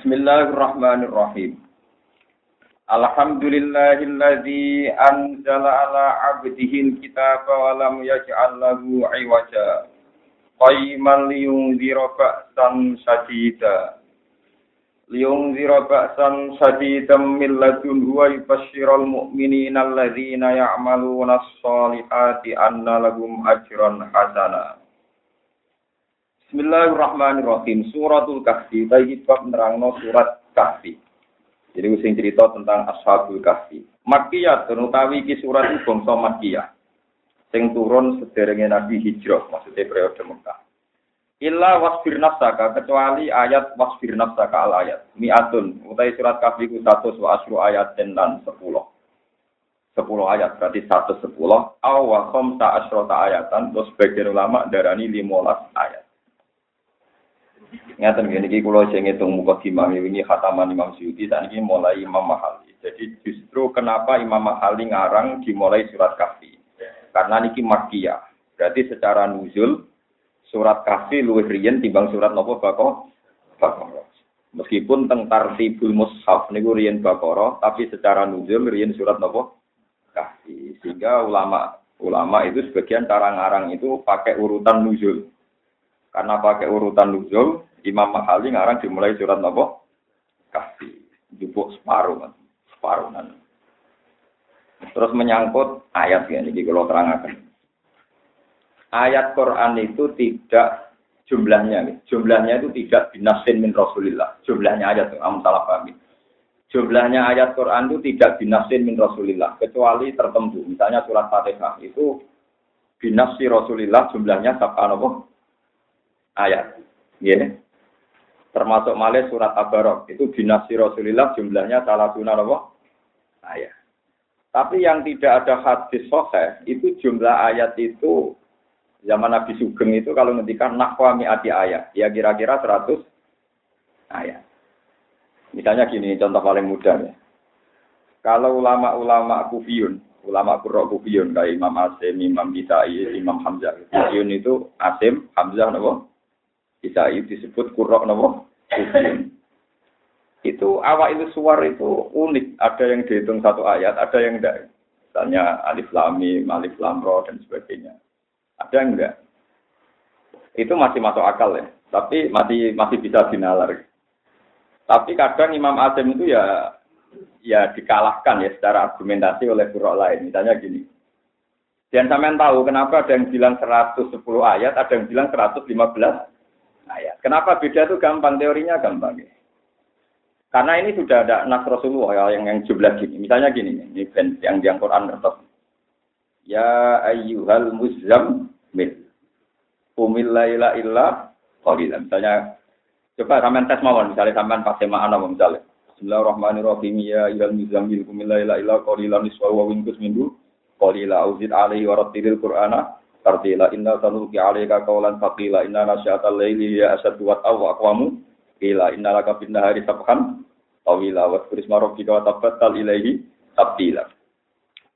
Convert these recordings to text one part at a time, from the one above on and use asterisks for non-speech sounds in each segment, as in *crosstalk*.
Bismillahirrahmanirrahim. Alhamdulillahilladzi anzala ala 'abdihi al-kitaba wa lam yaj'al lahu 'iwaja. Qayyiman liyunzira ba'san shadida. Liyunzira ba'san shadidan min ladunhu wa yubashshiral mu'minina alladzina ya'maluna as-solihati anna lahum ajran hasana. Bismillahirrahmanirrahim. Suratul Kahfi. Baik bab nerangno surat Kahfi. Jadi sing cerita tentang Ashabul Kahfi. Makkiyah utawi iki surat iki bangsa Makkiyah. Sing turun sederenge Nabi Hijrah, maksudnya periode Mekah. Illa wasfir nafsaka kecuali ayat wasfir nafsaka al ayat. Mi'atun utai surat Kahfi ku 100 wa asru ayat dan 10. 10 ayat berarti 110 aw wa khamsa asrota ayatan terus sebagian ulama darani 15 ayat. Ngeten gini kula sing ngitung muka imam ini khataman Imam Syuuti dan ini mulai Imam Mahali. Jadi justru kenapa Imam Mahali ngarang dimulai surat Kahfi? Karena niki Makkiyah. Berarti secara nuzul surat Kahfi luwih riyen timbang surat nopo Baqarah. Baqarah. Meskipun teng tartibul mushaf niku riyen Baqarah, tapi secara nuzul riyen surat nopo Kahfi. Sehingga ulama ulama itu sebagian cara ngarang itu pakai urutan nuzul. Karena pakai urutan nuzul, Imam Mahali ngarang dimulai surat nopo Kahfi. Jupuk separuh, kan. separuh kan. Terus menyangkut ayat ya, ini kalau terangkan. Ayat Quran itu tidak jumlahnya, jumlahnya itu tidak binasin min Rasulillah. Jumlahnya ayat amun salah paham. Jumlahnya ayat Quran itu tidak binasin min Rasulillah, kecuali tertentu. Misalnya surat Fatihah itu binasi Rasulillah jumlahnya sab'a ayat. Ya. Termasuk malih surat Tabarok itu dinasti Rasulullah jumlahnya salah sunnah? Ayat. Tapi yang tidak ada hadis soheh itu jumlah ayat itu zaman Nabi Sugeng itu kalau ngendikan nakwa mi'ati ayat ya kira-kira 100 ayat. Misalnya gini contoh paling mudah ya. Kalau ulama-ulama kufiyun, ulama kurok kufiyun kayak Imam Asim, Imam Bisai, Imam Hamzah. Kufiyun itu Asim, Hamzah, nabo, bisa itu disebut kurok nopo? Itu awal itu suar itu unik. Ada yang dihitung satu ayat ada yang enggak. Misalnya alif lamim alif lamro dan sebagainya. Ada yang enggak? Itu masih masuk akal ya. Tapi masih masih bisa dinalar. Tapi kadang Imam Azim itu ya ya dikalahkan ya secara argumentasi oleh kurok lain. Misalnya gini. Dan sampean tahu kenapa ada yang bilang 110 ayat, ada yang bilang 115 ayat. Kenapa beda itu gampang, teorinya gampang. Ya. Karena ini sudah ada nas Rasulullah ya, yang yang jumlah gini. Misalnya gini, ini yang di Quran ngertos. Ya ayyuhal muzammil. Umil laila illa qalila. Misalnya coba sampean tes mawon, misalnya sampean pas semaan apa misalnya. Bismillahirrahmanirrahim. Ya ayyuhal muzammil umil laila illa qalilan niswa wa winkus minhu qalila auzid alaihi wa rattilil qur'ana tartila inna sanuki alaika qawlan faqila inna nasyatal laili ya asadu wa tawa aqwamu qila inna laka bin nahari sabhan tawila wa turisma rabbika wa ilaihi tabtila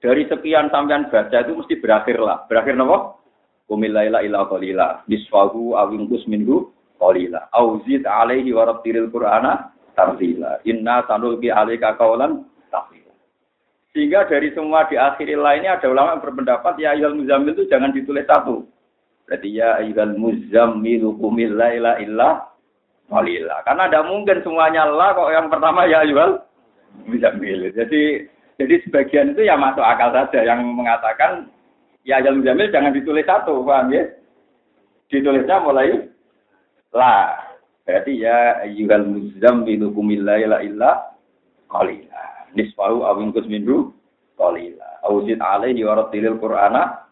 dari sekian sampean baca itu mesti berakhir lah. Berakhir napa? Kumilaila ila qalila biswahu awingkus minhu qalila. Auzid alaihi wa rattilil qur'ana tartila inna sanuki alaika qawlan sehingga dari semua di akhir lainnya ada ulama yang berpendapat ya ayat muzammil itu jangan ditulis satu. Berarti ya ayat muzammil kumil la illa walillah. Karena tidak mungkin semuanya lah kok yang pertama ya ayat muzammil. Jadi jadi sebagian itu ya masuk akal saja yang mengatakan ya ayat muzammil jangan ditulis satu, paham ya? Ditulisnya mulai la. Berarti ya ayat muzammil kumil la illa walillah nisfahu awingkus minhu kolila. Auzid alaihi waratilil qur'ana.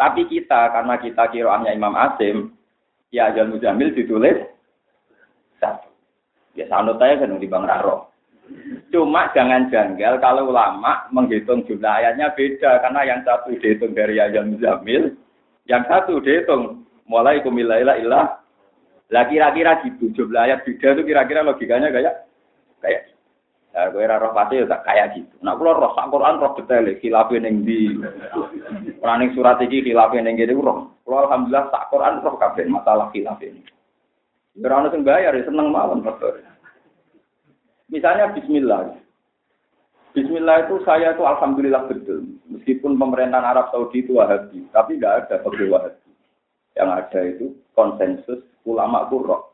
Tapi kita, karena kita kiroannya Imam Asim, ya Ajal Mujamil ditulis satu. Ya sanut saya kan di Bang Raro. Cuma jangan janggal kalau ulama menghitung jumlah ayatnya beda karena yang satu dihitung dari Ajal Mujamil, yang satu dihitung mulai kumilaila ilah. Lah kira-kira gitu jumlah ayat beda itu kira-kira logikanya kayak kayak Ya, kowe ora roh pasti ya tak kaya gitu. Nah, kula roh sak Quran roh detail khilafe ning ndi. Ora ning surat iki khilafe ning kene roh. Kula alhamdulillah sak Quran roh kabeh masalah khilafe ini. Ya, ora ono sing bayar ya seneng mawon faktor. Misalnya Bismillah. Bismillah itu saya itu alhamdulillah betul. Meskipun pemerintahan Arab Saudi itu wahabi, tapi nggak ada pegawai wahabi. Yang ada itu konsensus ulama kurok.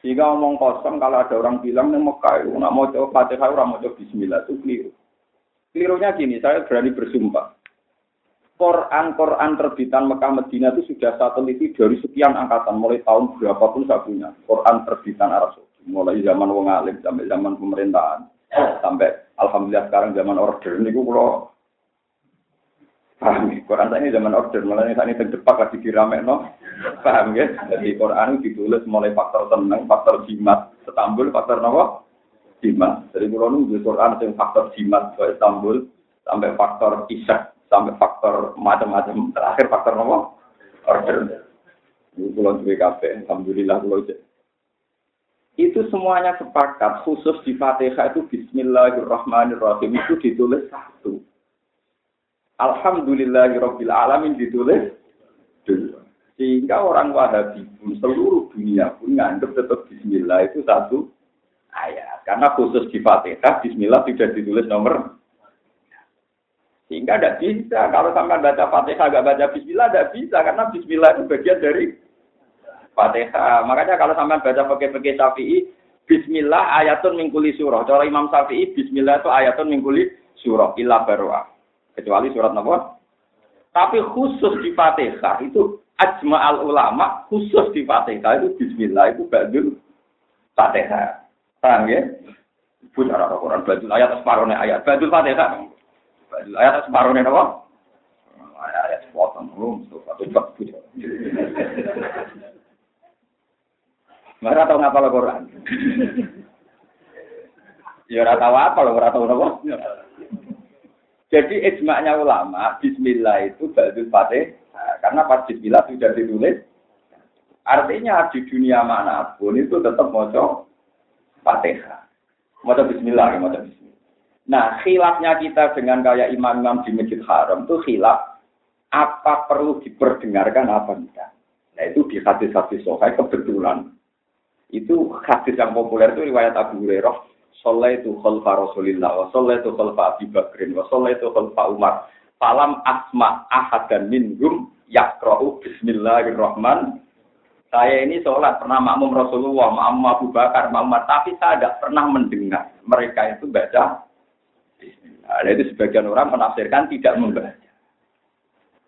Jika ngomong kosong, kalau ada orang bilang nih Mekah itu nggak mau coba Fatihah, orang mau coba Bismillah itu keliru. Kelirunya gini, saya berani bersumpah. Quran-Quran terbitan Mekah Medina itu sudah saya teliti dari sekian angkatan, mulai tahun berapapun saya punya. Quran terbitan Arab Saudi, mulai zaman wong alim sampai zaman pemerintahan, sampai alhamdulillah sekarang zaman order ini kalau paham ya, Quran ini zaman order, saat ini terdepak lagi dirame no, paham ya? Jadi Quran ditulis mulai faktor tenang, faktor jimat, Istanbul, faktor apa? Jimat. Jadi kalau nunggu Quran yang faktor jimat ke Istanbul, sampai faktor isak, sampai faktor macam-macam, terakhir faktor apa? Order. Ini pulau BKP, Alhamdulillah pulau itu semuanya sepakat khusus di Fatihah itu Bismillahirrahmanirrahim itu ditulis satu. Alhamdulillahirabbil alamin ditulis. Sehingga orang Wahabi pun seluruh dunia pun nganggap tetap Bismillah itu satu ayat. Karena khusus di Fatihah Bismillah tidak ditulis nomor sehingga tidak bisa kalau sampai baca Fatihah agak baca Bismillah tidak bisa karena Bismillah itu bagian dari Fatihah. Makanya kalau sampai baca pakai-pakai Syafi'i, Bismillah ayatun mingkuli surah. Cara Imam Syafi'i, Bismillah itu ayatun mingkuli surah. Illa barwa. Kecuali surat apa? Tapi khusus di Fatihah itu ajma al ulama khusus di Fatihah itu Bismillah itu badul Fatihah. Paham ya? Punya orang Quran badul ayat separuhnya ayat badul Fatihah. Badul ayat separuhnya apa? Ayat sepotong belum. Satu Mereka tahu ngapa lo Quran. Ya ora tahu apa lo, ora tahu apa. Jadi ijma'nya ulama, bismillah itu ba'dul fatih, nah, karena pas bismillah sudah ditulis, artinya di dunia mana pun itu tetap moco fatihah. Moco bismillah, moco bismillah. Nah, khilafnya kita dengan kayak imam-imam di Masjid Haram itu khilaf apa perlu diperdengarkan apa tidak. Nah, itu di hadis-hadis sohai kebetulan itu hadis yang populer itu riwayat Abu Hurairah. Itu khalfa Rasulillah wa itu khalfa Abi Bakrin wa itu khalfa Umar. Falam asma dan minhum yakra'u bismillahirrahman. Saya ini sholat pernah makmum Rasulullah, makmum Abu Bakar, makmum Umar, tapi saya tidak pernah mendengar mereka itu baca Bismillah. Nah, itu sebagian orang menafsirkan tidak membaca.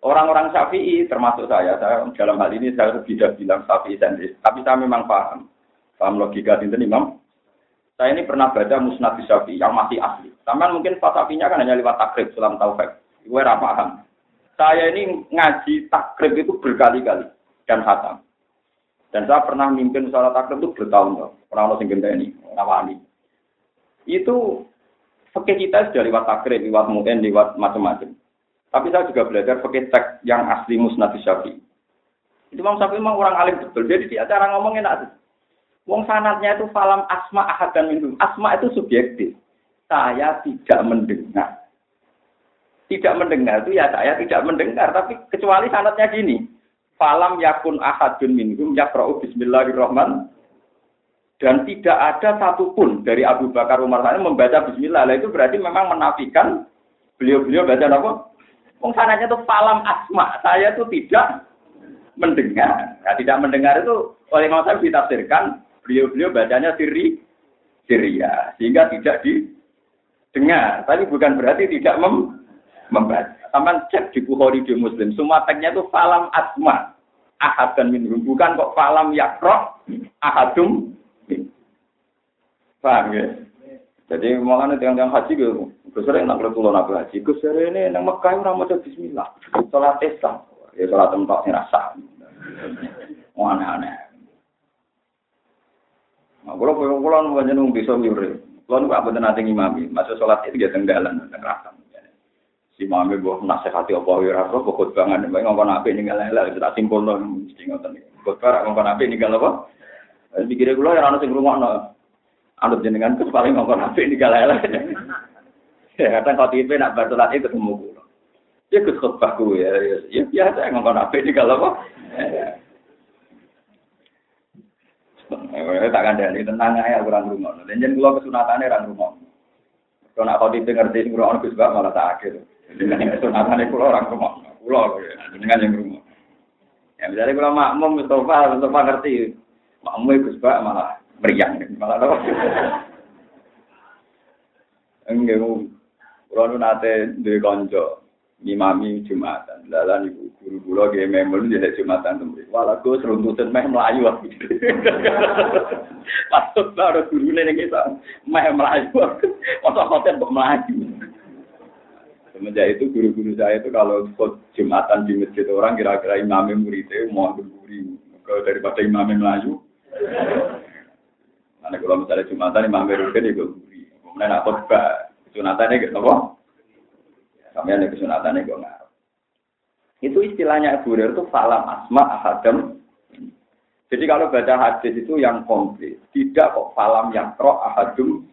Orang-orang Syafi'i termasuk saya, saya dalam hal ini saya tidak bilang Syafi'i sendiri, tapi saya memang paham Paham logika ini Imam? Saya ini pernah baca Musnad Syafi'i yang masih asli. Taman mungkin Fasafinya kan hanya lewat takrib sulam taufik. Gue paham. Saya ini ngaji takrib itu berkali-kali dan hatam. Dan saya pernah mimpin sholat takrib itu bertahun-tahun. Lo singgah ini, nawani. Itu fakih kita sudah lewat takrib, lewat mungkin, lewat macam-macam. Tapi saya juga belajar pakai teks yang asli Musnad Syafi'i. Itu Imam Syafi'i memang orang alim betul. Jadi di acara ngomongin enak. Wong sanatnya itu falam asma ahad dan minum. Asma itu subjektif. Saya tidak mendengar. Tidak mendengar itu ya saya tidak mendengar. Tapi kecuali sanatnya gini. Falam yakun ahadun minhum yakra'u bismillahirrahman. Dan tidak ada satupun dari Abu Bakar Umar sana membaca bismillah. Nah, itu berarti memang menafikan beliau-beliau baca apa? Wong sanatnya itu falam asma. Saya itu tidak mendengar. Nah, tidak mendengar itu oleh Imam saya ditafsirkan beliau-beliau bacanya siri Syria sehingga tidak didengar tapi bukan berarti tidak mem membaca. Sama cek di Bukhari di Muslim semua teksnya itu falam asma. Ahad dan minhum. Bukan kok falam yakro ahadum paham ya? Jadi malah yang yang haji gitu gue sering nak tuh nabi haji. Gue ini nang Mekah orang mau Bismillah. Sholat Islam. Ya sholat tempat rasa. Mau aneh-aneh Nah, kalau kalau kalau bukan nung bisa nyuri, kalau nggak betul nanti ngimami, masuk sholat itu dia tenggalan, tenggelam. Si mami buat nasihati apa ya rasa pokok banget, baik ngomong apa ini nggak lele, kita simpul loh, mesti ngotot nih. Khotbah ngomong apa ini nggak apa? Pikirnya gue ya anak rumah no, anut jenengan tuh paling ngomong apa ini nggak lele. Ya kadang kau tipe nak bertolat itu ketemu gue. Dia ikut khotbah gue ya, ya biasa ngomong apa ini nggak apa? Eh, tak ada tenang ae aku orang rumah. Dan jangan keluar kesunatannya orang rumah. Kalau nak kau tidak ngerti ini kurang lebih sebab malah tak akhir. Kesunatannya pulau orang rumah. Pulau dengan yang rumah. Ya misalnya kalau makmum itu apa? Itu ngerti? Makmum e itu sebab malah meriang. Malah apa? Enggak mau. Kalau nanti dia konco, imami jumatan, lalu ibu guru guru gaya memel jadi jumatan tuh. Walau gue seruntutan meh melayu aku. Patut guru nih kita, meh melayu. Masa hotel kok melayu. Semenjak itu guru-guru saya itu kalau jumatan di masjid orang kira-kira imamnya muridnya mau berguri. Kalau daripada imamnya melayu. Karena kalau misalnya jumatan imamnya rutin ya berguri. Kemudian nak khutbah Sunatannya gitu apa? Kami ada kesunatannya gue ngarep. Itu istilahnya Abu Hurairah itu falam asma ahadam. Jadi kalau baca hadis itu yang komplit, tidak kok falam yang pro ahadum.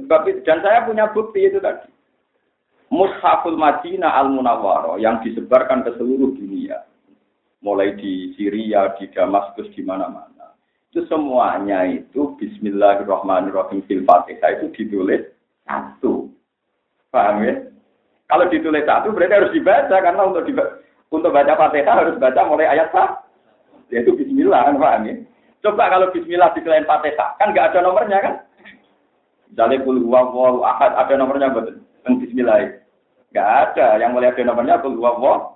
Sebab itu, dan saya punya bukti itu tadi. Mushaful Madinah al Munawwaro yang disebarkan ke seluruh dunia, mulai di Syria, di Damaskus, di mana-mana. Itu semuanya itu Bismillahirrahmanirrahim fil Fatihah itu ditulis satu. Paham ya? Kalau ditulis satu berarti harus dibaca karena untuk dibaca, untuk baca Fatihah harus baca mulai ayat sah. Yaitu bismillah kan paham ya? Coba kalau bismillah di selain Fatihah, kan nggak ada nomornya kan? Misalnya kul huwallahu ahad ada nomornya betul. Yang bismillah. Nggak ada. Yang mulai ada nomornya kul huwallahu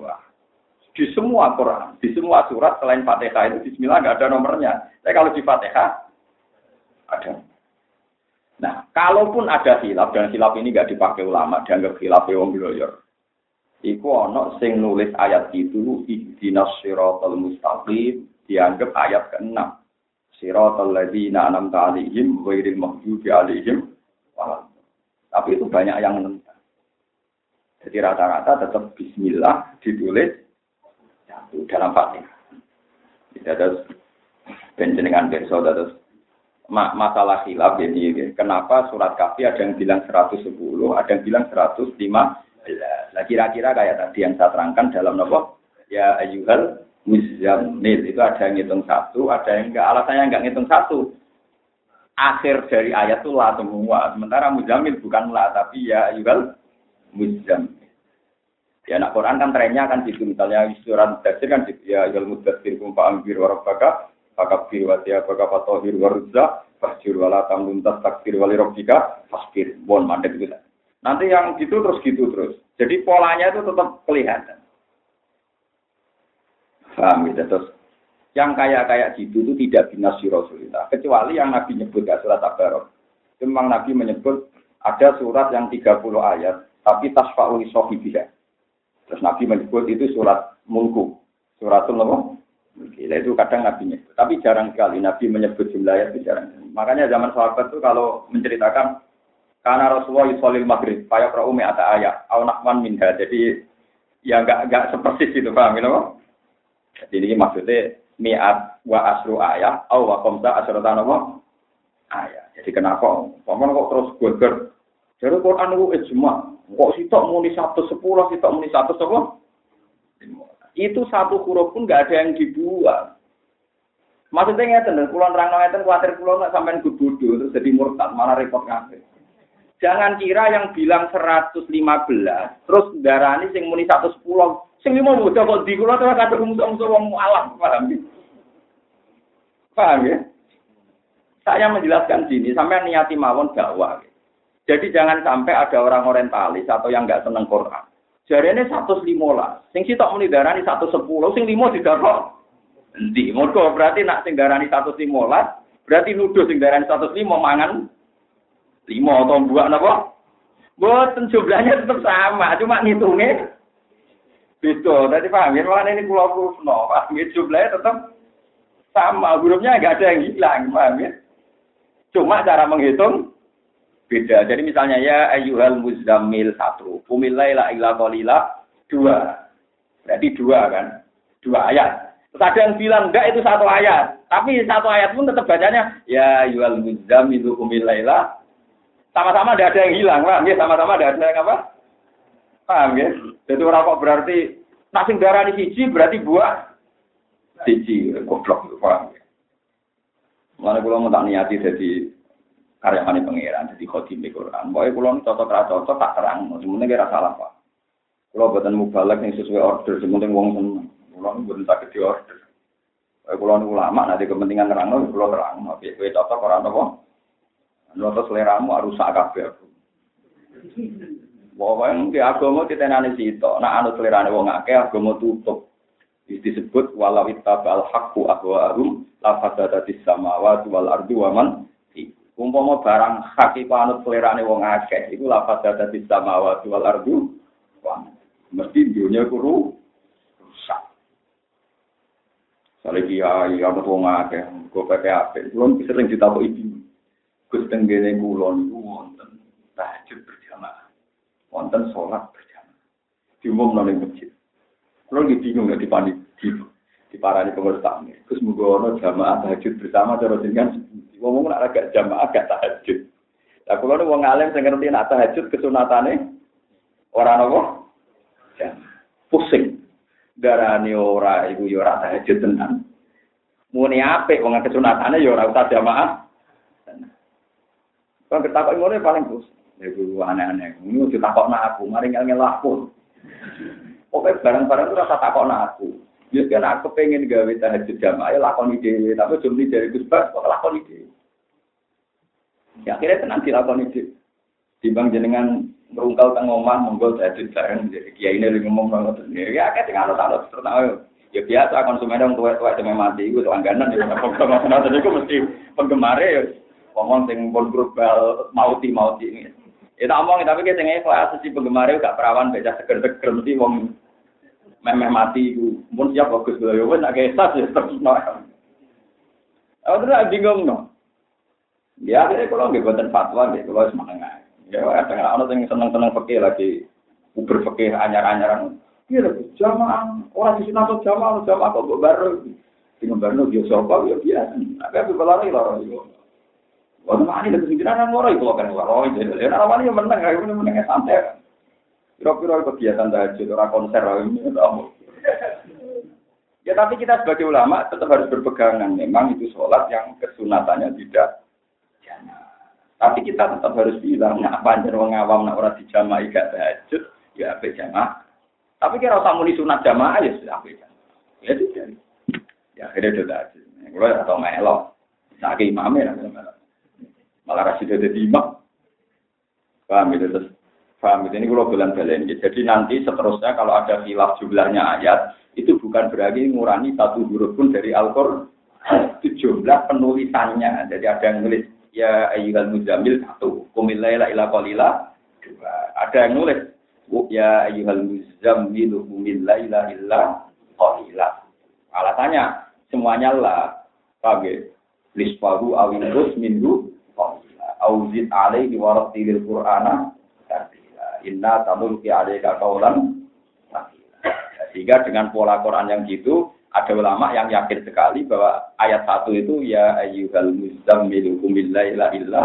Wah. Di semua Quran, di semua surat selain Fatihah itu bismillah nggak ada nomornya. Tapi kalau di Fatihah ada. Nah, kalaupun ada hilaf dan hilaf ini gak dipakai ulama, dianggap hilaf wong bloyor. Iku ono sing nulis ayat itu ihdinas siratal mustaqim dianggap ayat ke-6. Siratal ladzina an'amta 'alaihim ghairil maghdubi 'alaihim Tapi itu banyak yang menentang. Jadi rata-rata tetap bismillah ditulis dalam Fatihah. Tidak ada penjenengan besok, terus masalah hilaf jadi kenapa surat kafi ada yang bilang 110, ada yang bilang 115. Nah kira-kira kayak tadi yang saya terangkan dalam nopo ya ayuhal muzammil itu ada yang ngitung satu, ada yang enggak. Alasannya enggak ngitung satu. Akhir dari ayat itu lah semua. Sementara muzammil bukan lah, tapi ya ayuhal muzammil. Ya nak Quran kan trennya kan gitu. Misalnya surat tafsir kan gitu. Ya ayuhal mudassir kumpa ambir warabaka fakabir wa tiya fakapa tohir wa ruzza fasjur wala tamluntas takbir wali robbika fasbir. Bon mandek itu nanti yang gitu terus gitu terus. Jadi polanya itu tetap kelihatan. Paham gitu terus yang kayak-kayak gitu itu tidak binasi Rasulullah. Kecuali yang Nabi nyebut ya surat Tabarok. Memang Nabi menyebut ada surat yang 30 ayat tapi tasfa'ul sohibiyah terus Nabi menyebut itu surat mulku. Suratul apa? Gila itu kadang Nabi nyebut. Tapi jarang sekali Nabi menyebut jumlah ayat itu jarang. Makanya zaman sahabat itu kalau menceritakan karena Rasulullah yusolil maghrib, payah umi ada ayat, nakman minha. Jadi ya enggak enggak sepersis itu paham gitu Jadi ini maksudnya mi'at wa asru ayat, au wa komsa asratan apa? Ayat. Jadi kenapa? Paman kok terus gue Jadi Quran itu ijma. Kok sitok muni satu sepuluh, sitok muni satu sepuluh? Itu satu huruf pun nggak ada yang dibuang. Maksudnya ngeten, kulon terang ngeten khawatir kulon nggak sampai bodoh terus jadi murtad malah repot ngapain. Jangan kira yang bilang 115 terus darani sing muni 110 sing lima muda kok di kulon terus kata musuh-musuh wong alam paham ya? Paham ya? Saya menjelaskan sini sampai niati mawon dakwah. Jadi jangan sampai ada orang orientalis atau yang nggak seneng Quran Jarene 115. Sing sitok muni darani 110, sing limo didarok. Endi? Mergo berarti nak sing darani 115, berarti nuduh sing darani 105 mangan 5 atau buah napa? Boten jumlahnya tetap sama, cuma ngitungnya beda. Tadi paham ya, malah ini pulau kusno, paham ya, jumlahnya tetap sama, hurufnya nggak ada yang hilang, paham ya? Cuma cara menghitung beda. Jadi misalnya ya ayyuhal muzammil satu, kumilaila illa qalila dua. Berarti dua kan? Dua ayat. Terus ada yang bilang enggak itu satu ayat. Tapi satu ayat pun tetap bacanya ya ayyuhal muzammil kumilaila sama-sama tidak ada yang hilang, paham ya? Sama-sama tidak ada yang apa? Paham ya? Jadi orang kok berarti nasi darah di siji berarti buah siji, goblok, paham ya? Mulane kula mau tak niati jadi karyawan pangeran, jadi khotim di Quran. Pokoknya kula cocok ra cocok tak terang, semuanya kira salah pak. Kula buatan mubalak yang sesuai order, semuanya wong seneng. Kula buatan sakit di order. Pokoknya kula ulama, nanti kepentingan terang, kula terang. Tapi kue cocok orang apa? Noto seleramu harus sak kabeh. Wong ke agama ditenani sito, nak anut selerane wong akeh agama tutup. disebut walau ittabal haqqu ahwa'ahum la fasadatis samawati wal ardi wa umpama barang hak iku anut selerane wong akeh iku la fasadatis samawati wal ardi mesti dunia kuru rusak. Soalnya kiai anut wong akeh, gue pakai apa? Belum sering ditakuti ibu. Gus tenggene kulon itu wonten tahajud berjamaah, wonten sholat berjamaah. Diumum nang masjid. Kalau lagi bingung nggak dipani di di parani pengurus tamu. Terus menggono jamaah tahajud bersama cara dengan ngomong nak agak jamaah agak tahajud. Lah nih wong alim saya ngerti nak tahajud kesunatane apa? Jamaah. Pusing. Darani ora ibu yo ora tahajud tenan. Muni apik wong kesunatane yo ora usah jamaah. Kalau kita kok ngono paling bos. Ya gue aneh-aneh. Ini kita kok nak aku, mari ngel aku. Pokoknya barang-barang itu rasa takut aku. Ya kan aku pengen gawe tahajud jamaah ya lakon ide, tapi jumlah dari Gus Bas kok lakon ide. Ya akhirnya tenang dilakon ide. Timbang jenengan merungkal teng omah monggo tahajud bareng jadi kiai ini ngomong ngono Ya akeh sing anut-anut terus ya biasa konsumen yang tua-tua itu mati itu langganan ya penggemar itu mesti penggemar ya. Ngomong sing pun global mauti mauti ini itu omong tapi kita nggak ikhlas penggemar itu gak perawan baca seger-seger mesti wong memeh mati itu pun siap bagus lah ya nak ya terus no aku tuh bingung no ya akhirnya kalau nggak buatan fatwa deh kalau semangat ya ada nggak orang yang seneng-seneng pakai lagi uber pakai anyar-anyaran Iya, jamaah orang di sini atau jamaah jamaah kok baru dengan baru dia siapa ya biasa. Tapi aku lah itu. Wah, mana ini lebih jiran orang itu kan orang itu. Ya, orang yang menang, ini menangnya santai. Kira-kira kegiatan tahajud orang konser Ya tapi kita sebagai ulama tetap harus berpegangan. Memang itu sholat yang kesunatannya tidak jamaah. Tapi kita tetap harus bilang, nah apa aja orang awam, nah orang di jamaah gak tahajud, ya apa jamaah. Tapi kira usah muni sunat jamaah ya sudah beda. Ya sudah. Ya akhirnya sudah. Kalau ya atau melok, sakit imamnya malah kasih jadi imam. Paham itu terus. Paham ini kalau bulan balen. Jadi nanti seterusnya kalau ada khilaf jumlahnya ayat itu bukan berarti ngurangi satu huruf pun dari Al-Qur'an. Itu jumlah penulisannya. Jadi ada yang nulis ya ayyuhal muzamil satu, kumilaila ila qalila dua. Ada yang nulis ya ayyuhal muzammilu min la ilaha illa qalila. Alasannya semuanya lah. Paham Lispahu awin rus minhu qalila. Auzid alaihi wa rattilil qur'ana tartila. Inna tamulki alaika qaulan Sehingga dengan pola Quran yang gitu, ada ulama yang yakin sekali bahwa ayat satu itu ya ayyuhal muzammilu min la ilaha illa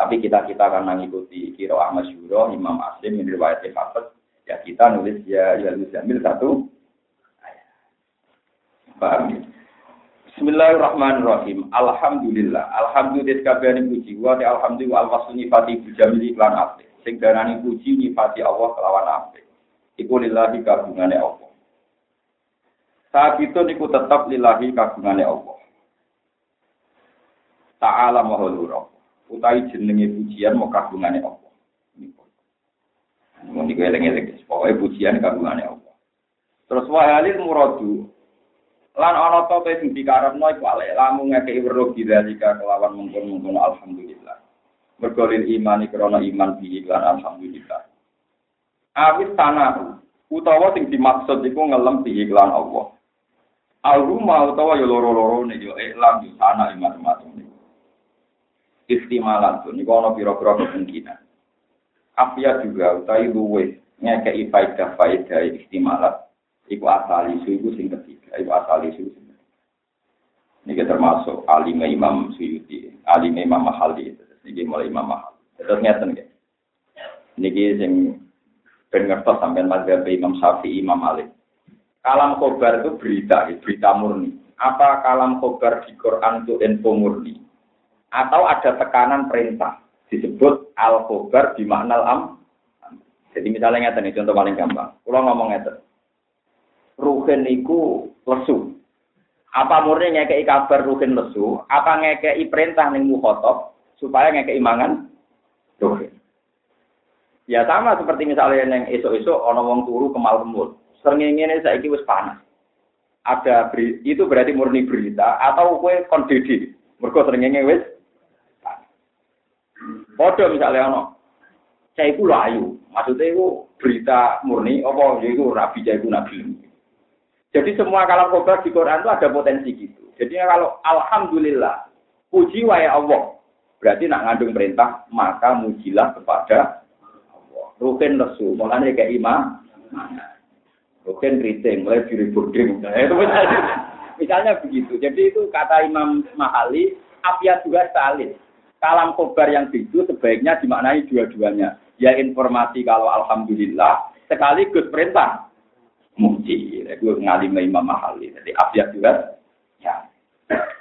tapi kita kita akan mengikuti kiro Ahmad Syuro, Imam Aslim, ini riwayat Hafiz. Ya kita nulis ya ya Muzamil satu. Paham ya? Bismillahirrahmanirrahim. Alhamdulillah. Alhamdulillah kabehane puji wa alhamdulillah al-wasl nifati bijamil apik. Sing darani puji nifati Allah kelawan apik. Iku lillahi kagungane Allah. Itu niku tetap lillahi kagungane Allah. Ta'ala maha utai jenenge pujian mau kagungane Allah. Mau niku eling-eling, pokoknya pujian kagungane Allah. Terus wahalil muradu lan ana te sing dikarepno iku ale lamun ngekeki weruh bidzalika kelawan mungkon-mungkon alhamdulillah. Mergo lil imani krana iman bi lan alhamdulillah. Awis tanah utawa sing dimaksud iku ngelem bi iklan Allah. Al-rumah utawa yo loro-loro nek yo iklan yo tanah iman-iman istimalan tuh ini kalau piro-piro kemungkinan. Afia juga utai luwe ngekei faidah faidah istimalat. Iku asal isu iku sing ketiga iku asal isu sing ini termasuk alim Imam Suyuti alim Imam Mahali ini mulai Imam Mahali terus ngeten ya ini sing ben sampai mazhab Imam Syafi'i Imam Malik. Kalam kobar itu berita berita murni. Apa kalam khobar di Quran itu info murni? Atau ada tekanan perintah disebut al khobar di makna am? Jadi misalnya ngeten contoh paling gampang. Kalau ngomong ngeten. Ruhin iku lesu. Apa murni ngekei kabar ruhin lesu? Apa ngekei perintah ning mukhotob supaya ngekei mangan ruhin ya sama seperti misalnya yang esok-esok ono wong turu kemal kemul sering ini saya wis panas. Ada beri, itu berarti murni berita atau kue kondisi mereka seringnya wis Podo misalnya ono saya itu layu maksudnya itu berita murni apa? Ya itu rabi saya itu nabi. Jadi semua kalam kobar di Quran itu ada potensi gitu. Jadi kalau alhamdulillah puji wa Allah berarti nak ngandung perintah maka mujilah kepada rukin lesu mulanya kayak imam Bukan keriting, mulai diri *laughs* itu misalnya, begitu. Jadi itu kata Imam Mahali, afiat juga salin. Kalam kobar yang itu sebaiknya dimaknai dua-duanya. Ya informasi kalau Alhamdulillah, sekaligus perintah. Muji, itu ngalim Imam Mahali. Jadi afiat juga, ya.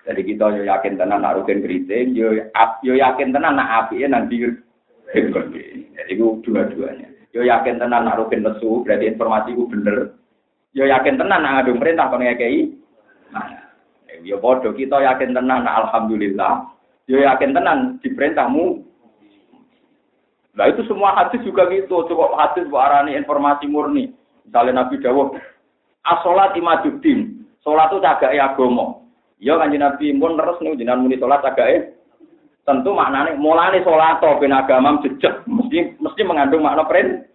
Jadi kita yo yakin tenan nak rugen keriting, yo, yo yakin tenan nak api nanti Jadi itu dua-duanya. Yo yakin tenan nak rugen lesu, berarti informasi ku bener. Yo yakin tenan nak ngadu perintah kon ngekei. Nah, yo bodoh kita yakin tenan alhamdulillah. Yo yakin tenan diperintahmu. Nah itu semua hadis juga gitu. Coba hadis bu arani informasi murni. Misalnya Nabi Dawud, asolat imaduddin. Sholat itu cagai agama. Yo kanji Nabi pun terus nih jenengan muni sholat cagai tentu maknanya mulane sholat atau ben agama jejak mesti mesti mengandung makna perintah.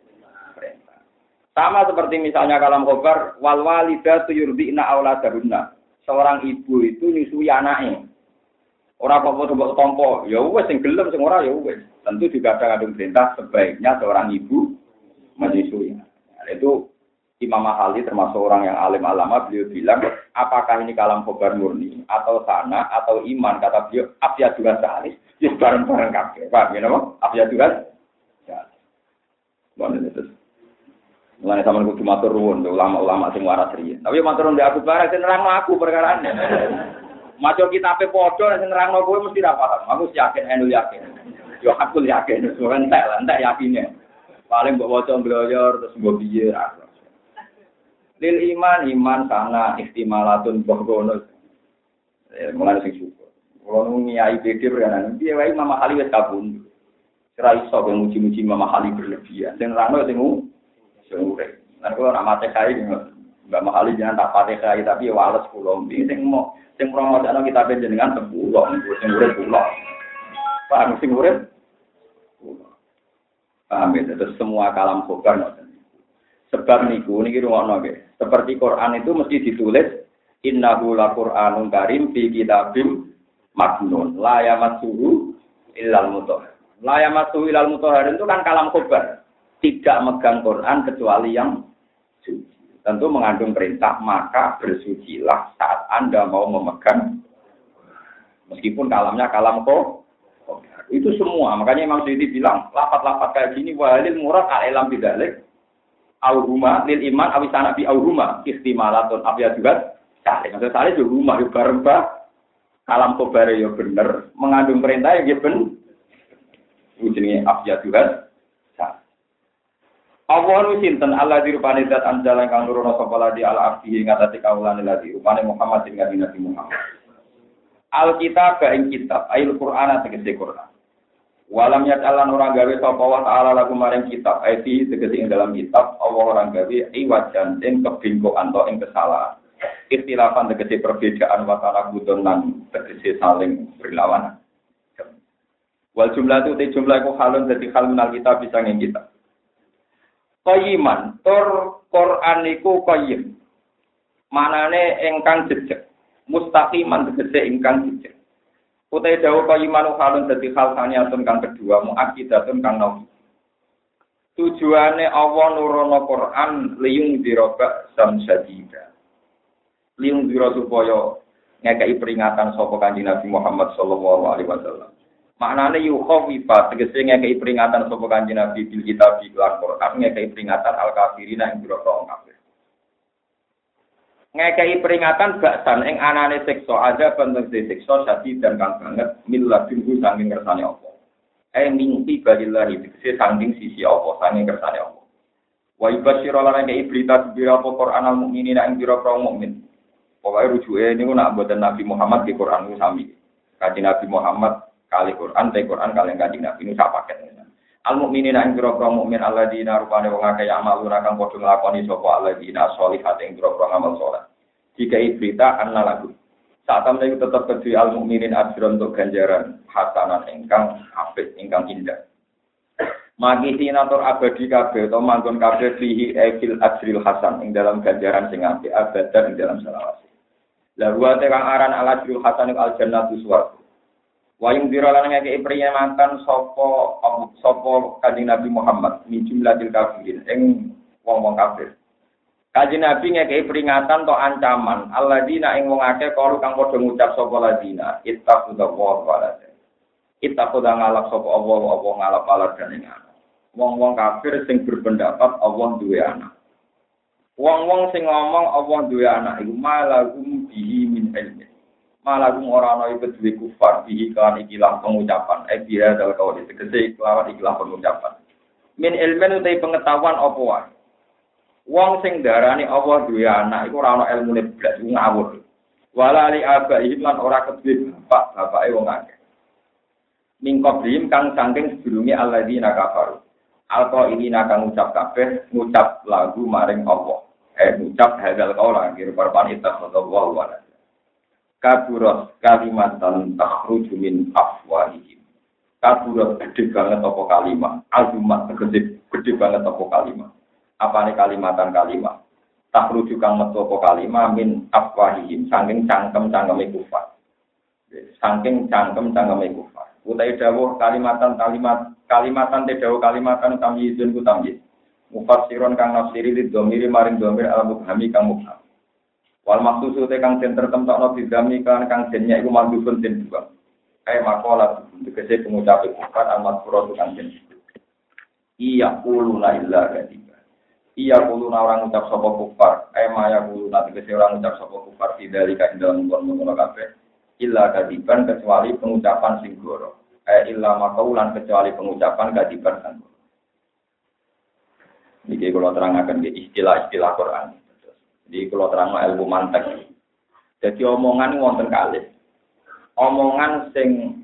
Sama seperti misalnya kalam khobar wal walida tuyurdina auladahunna. Seorang ibu itu nyusui anaknya. Orang kok mau tompo, ya wes sing gelem sing ora ya wes. Tentu juga ada kandung perintah sebaiknya seorang ibu menyusui. Nah, itu Imam Mahali termasuk orang yang alim alama beliau bilang apakah ini kalam khobar murni atau sana atau iman kata beliau abjad juga sehari Ya bareng-bareng kabeh. Paham ya napa? Apa juga? Mana itu? Mulane sama kudu matur nuwun ulama-ulama sing waras. Tapi matur nuwun aku bareng sing nerangno aku perkara ini. Maca kitabe padha sing nerangno kowe mesti ra paham. Aku yakin enu yakin. Yo aku yakin, soalnya entek lah, yakinnya. Paling mbok waca mbloyor terus mbok piye Lil iman iman sana istimalatun bohgono. Eh, mulai sing syukur. Kalau ngiyai pikir kan, dia wae Mama Ali wes kabun. Kira iso yang muji-muji Mama Ali berlebihan. Dan rano sing urip. Nah kalau nama teh kai Mbak Mahali jangan tak pateh kai tapi wales pulau. Ini sing mau sing promosikan kita dengan sepuluh, sing urip pulau. Paham sing urip? Paham ya? Terus semua kalam khobar Sebab niku niki rumono nggih. Seperti Quran itu mesti ditulis innahu laqur'anun karim fi kitabim maknun la yamassuhu illal mutahhar la yamassuhu illal mutahhar itu kan kalam khobar. Tidak megang Quran kecuali yang suci. Tentu mengandung perintah maka bersucilah saat anda mau memegang meskipun kalamnya kalam kok itu semua. Makanya Imam Syuuti bilang lapat-lapat kayak gini walil murad al-ilam bidalik auhuma lil iman awisana bi auhuma istimalatun abya juga salih maksudnya salih juga rumah bareng kalam kobare ya bener, mengandung perintah ya ben. Ujungnya afya Tuhan. Allah nu sinten Allah di rupane zat anjala kang nurono sapa ladi ala abdi ing atase kaulane ladi rupane Muhammad ing Nabi Muhammad. Alkitab ing kitab, ayil Qur'an tegese Qur'an. Walam yatalan orang gawe sapa wa ta'ala lagu maring kitab, ayati tegese ing dalam kitab Allah orang gawe iwajan ing kebingkoan atau ing kesalahan ikhtilafan tegese perbedaan watara budon lan tegese saling berlawanan. Wal jumlah itu te jumlah itu halun jadi hal menal kita bisa ngin kita. Qayiman, tor Quran iku qayyim. Manane engkang jejeg. Mustaqiman tegese ingkang jejeg. Utai dawu qayiman halun dadi hal saniatun kang kedua muakidatun kang nawi. Tujuane Allah nurono Quran liyung diroba sam sadida liung biro supaya ngekei peringatan sapa kanjeng Nabi Muhammad sallallahu alaihi wasallam. Maknane yukhawifa tegese ngekei peringatan sapa kanjeng Nabi bil kitab di Quran ngekei peringatan al kafirin yang biro kafir. Ngekei peringatan baksan ing anane siksa ada bentuk siksa sadi dan kang banget miladun ku saking kersane apa. Eh mimpi bagillahi dikse saking sisi apa saking kersane apa. Wa ibasyira lan ngekei berita bira apa Quran al mukminin ing bira kaum mukmin. Pokoke rujuke niku nak mboten Nabi Muhammad di Quran ku sami. Nabi Muhammad kali Quran te Quran kali kaji Nabi ini sak paket Al mukminin ing bira-bira mukmin alladzina rupane wong akeh malu kang padha nglakoni sapa alladzina sholihat ing bira-bira amal saleh. Jika berita anna lagu. Saat itu tetap kedua al mukminin ajron untuk ganjaran hasanan ingkang apik ingkang indah. Magi sinator abadi kabeh atau manggon kabeh fihi ekil ajril hasan ing dalam ganjaran sing apik abadan ing dalam selawase. Lalu ada kang aran al ajril hasan al jannatu suwarga. Wayung dira lan ngeke makan sopo sopo kanjeng Nabi Muhammad min jumlahil kafirin ing wong-wong kafir. Kanjeng Nabi ngeke peringatan to ancaman alladzina ing wong akeh kalu kang padha ngucap sapa ladina ittaqullah wa Ittaqullah ngalap sapa Allah apa ngalap alat dan ing Wong-wong kafir sing berpendapat Allah duwe anak. Wong-wong sing ngomong Allah duwe anak iku malahum bihi min ilmi malah kum ora ana iku duwe kufar bihi kan ikilah pengucapan. Eh biha dal kau tegese kelawan ikilah pengucapan. Min ilmen utai pengetahuan apa wae? Wong sing darani Allah duwe anak iku ora ana ilmune blas ngawur. Wala li abaihim lan ora kedue bapak bapake wong akeh. Mingkoblihim kang saking sedurunge alladzina kafaru. Alqa ini nakang ngucap kabeh ngucap lagu maring Allah. Eh ngucap hadal kaula kira parpan ittakhadallahu wa kaburat kalimatan takhruju min afwahihim. Kaburat gede banget apa kalimat azumat gede gede banget apa kalimat apa nih kalimatan kalimat takhruju kang metu apa kalimat min afwahihim. Saking cangkem cangkeme kufar saking cangkem cangkeme kufar. Utai dawuh kalimatan kalimat kalimatan te dawuh kalimatan tamyizun ku tamyiz. Mufassiron kang nafsiri lid domiri maring domir al mubhami kang mubham Wal maksusu te kang den tertemtokno bidami kan kang jennya iku mandhupun den dua. Kae makola tegese pengucap kufar amat pura kang den. Iya kulu la illa. Iya kulu na orang ucap sapa kufar. Kae maya kulu na tegese orang ucap sapa kufar tidak dalam ngono kabeh. Illa kadiban kecuali pengucapan sing goro. Illa makaulan kecuali pengucapan kadiban kan. Niki kalau terangkan di istilah-istilah Quran. Di kalau terang ilmu mantek. Jadi omongan wonten kali. Omongan sing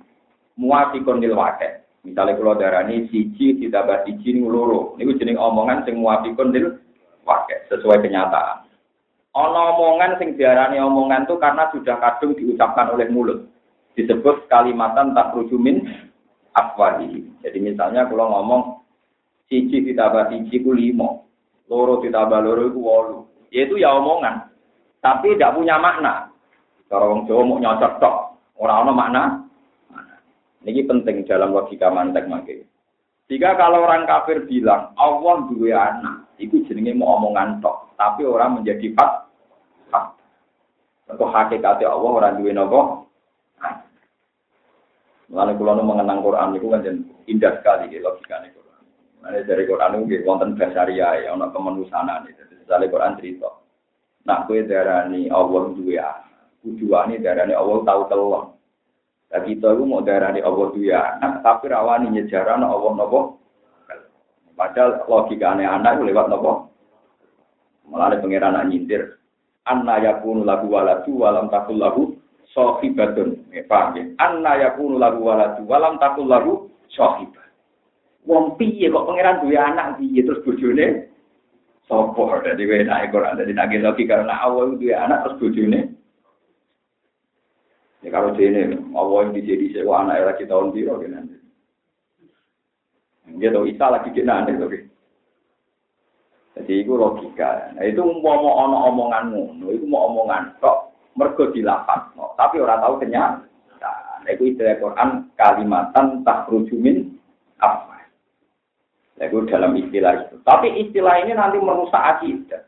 muafikun lil wake. Misalnya kalau darani siji ditambah siji ini loro. Ini jenis omongan sing muafikun lil wake. Sesuai kenyataan. Ono omongan sing diarani omongan itu karena sudah kadung diucapkan oleh mulut. Disebut kalimatan tak rujumin. Jadi misalnya kalau ngomong siji ditambah siji ku limo. Loro ditambah loro itu wolu yaitu ya omongan, tapi tidak punya makna. Kalau orang Jawa mau nyocok tok, orang orang makna. Ini penting dalam logika mantek mangke. Jika kalau orang kafir bilang Allah dua anak, itu jenenge mau omongan tok, tapi orang menjadi fak. Atau hakikatnya Allah orang dua nopo. Lalu kalau mengenang Quran itu kan indah sekali logikanya. Nah, dari Quran itu wonten basaria ya, ono kemanusiaan itu. Misalnya Quran cerita. Nak kue darani Allah dua Tujuan darani Allah tahu telur. Dan kita itu mau darani Allah dua anak, tapi rawani nyejaran Allah nopo. Padahal logika aneh anak lewat nopo. Malah pangeran anak nyindir. Anna yakunu lagu waladu walam takul lagu sohibatun. Eh, paham ya? Anna yakunu lagu waladu walam takul lagu sohibat. Wong piye kok pangeran dua anak piye terus bojone Sopo dari wena Quran dari nagi lagi karena awal ya anak terus bujune. Ya kalau ini awal yang dijadi sewa anak lagi tahun biru kan nanti. Dia tahu Isa lagi kena nanti oke. Jadi itu logika. Nah, itu mau mau ono omongan ngono, itu mau omongan kok mergo dilapat. No. Tapi orang tahu kenyataan. Nah, itu istilah Quran kalimatan tak rujumin apa itu dalam istilah itu. Tapi istilah ini nanti merusak akidah.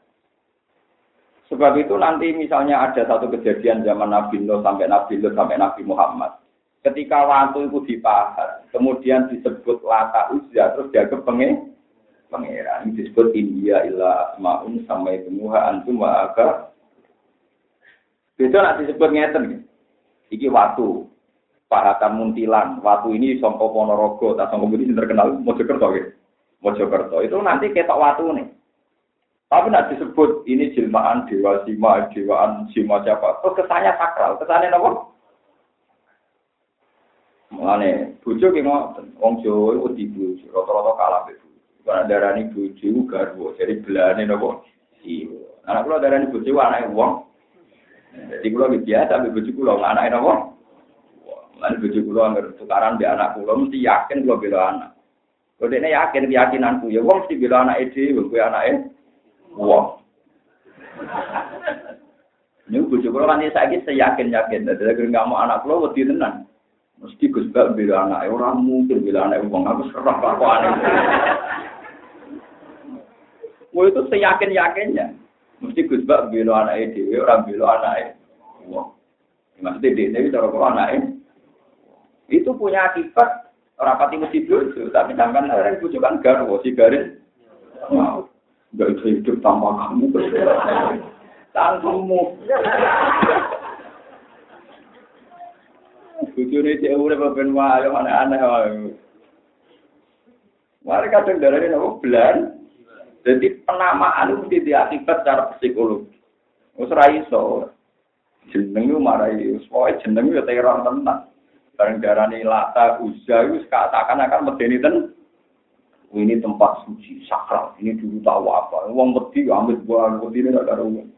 Sebab itu nanti misalnya ada satu kejadian zaman Nabi Nuh sampai Nabi Nuh sampai Nabi Muhammad. Ketika waktu itu dipahar, kemudian disebut lata uzza, terus dia pengen, pangeran. Disebut India illa asma'un sampai temuha antum wa aga. Beda nak disebut ngeten iki. Watu. Pahatan Muntilan, watu ini Songko Ponorogo, tak Songko Budi terkenal Mojokerto gitu. Mojokerto itu nanti ketok watu nih. Tapi nak disebut ini jelmaan dewa sima, dewaan sima siapa? Terus kesannya sakral, kesannya apa? Mulane bojo ki ngoten, wong Jawa wedi bojo, rata-rata kalah bojo. Karena darani bojo garwa, jadi belane napa? Iya. Anak kula darani bojo anake wong. Jadi kula biasa be bojo kula anake napa? Lan bojo kula anggere tukaran di anak kula mesti yakin kula bela anak. Kok dekne yakin keyakinanku ya wong mesti bela anake dhewe kuwi anake wong. Ini kula kan saiki seyakin-yakin dadi nggak mau anak kula wedi tenan. Mesti Gus Bak bela anak orang mungkin bela anak wong aku serah aneh. Wah itu seyakin-yakinnya. Mesti Gus Bak bela anak dhewe orang bela anak wong. Maksudnya dia itu cara anak itu punya akibat rapati mesti bojo, tapi sampai orang bojo kan garwo si garis. Mau gak bisa hidup tanpa kamu. Tanpamu. Bojone cek urip ben wae aneh-aneh wae. Mari kadang darane nopo belan. Jadi penamaan itu mesti diakibat secara psikologi. Wis iso. Jeneng yo jeneng. Bareng darani lata uza itu seakan-akan medeni ten. Ini tempat suci sakral. Ini dulu tahu apa. Wong wedi ambil buah wedi ini gak ada uang.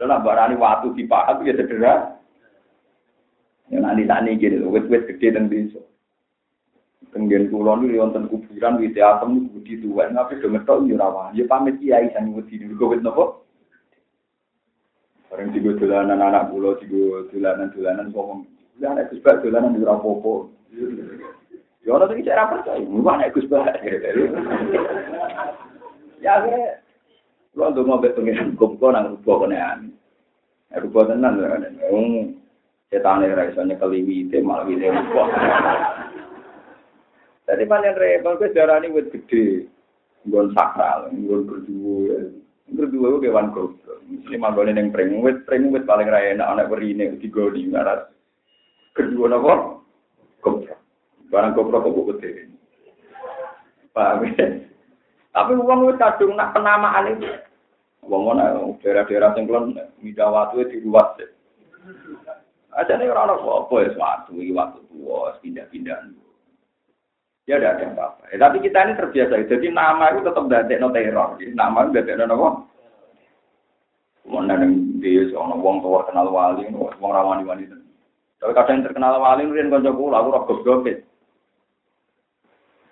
Dan barani waktu dipahat ya sederhana. Yang nanti tani gini, wet-wet gede dan desa. Tenggen kulon itu wonten kuburan wit atom itu budi tua. Tapi do metok yo rawan. Ya pamit kiai sang wedi niku wit napa? Orang tiga dolanan anak pulau, tiga dolanan-dolanan ngomong Ya nek Gus Bak dolanan di rapopo. Ya ora iki cara percaya, wah nek Gus Bak. *laughs* Ya akhirnya lu untuk mau pengiran kumpul nang rupa kenean. Rupa tenan kan. Wong setan ora iso nyekeli wite malah wite rupa. *laughs* Jadi panen repot kuwi darani wit gede. Nggon sakral, nggon berdua. Berdua kewan goblok. Mesti manggone ning pring wit, pring wit paling ra enak anak werine digoni ngaras. Kedua nopo kopro barang kopro kok buku dewi paham ya tapi uang itu kadung nak penamaan itu uang mana daerah-daerah yang kelon midawatu itu ya aja nih orang orang apa ya suatu waktu tua pindah-pindah ya ada apa-apa ya, tapi kita ini terbiasa jadi nama itu tetap dari no teror nama itu dari no apa Mana yang dia seorang wong tua kenal wali, wong ramani wanita. Kalau kadang terkenal wali, rian konco kula, aku roh goblok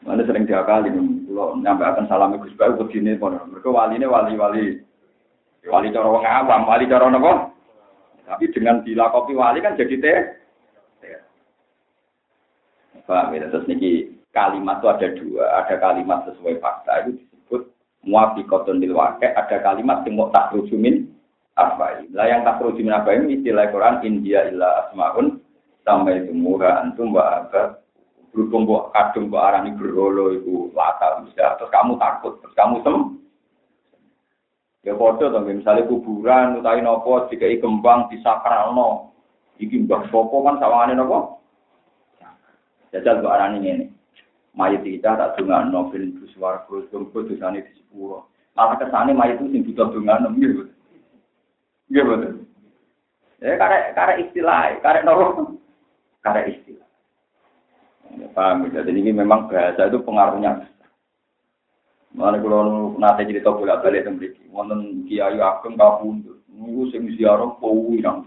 Mana sering diakali, kalau nyampe akan salam Gus Bayu begini, mereka wali ini wali-wali, wali cara wong awam, wali cara nopo. Tapi dengan dilakopi wali kan jadi teh. Paham ya? Terus niki kalimat itu ada dua, ada kalimat sesuai fakta itu disebut muafiqatun lil waqi', ada kalimat yang mau tak rujumin apa Lah yang tak perlu ini istilah Quran India illa asmaun sampai semua antum wa apa berhubung buat kadung arah ini berholo itu lata bisa terus kamu takut terus kamu sem. Ya foto tuh misalnya kuburan utai nopo jika kembang di sakral no iki mbah sopo kan sawangane nopo? Jajal buat arah ini mayat kita tak novel suara terus tunggu di sana di sepuluh malah ke sana mayat itu sing butuh dengar gitu Iya betul. Ya karena karena istilah, karena normal, karena istilah. Ya, paham ya? Jadi ini memang bahasa itu pengaruhnya. Mana kalau nanti cerita bolak balik tentang ini, wonten kiai ageng kabundut, nunggu sing ziarah pawi nang.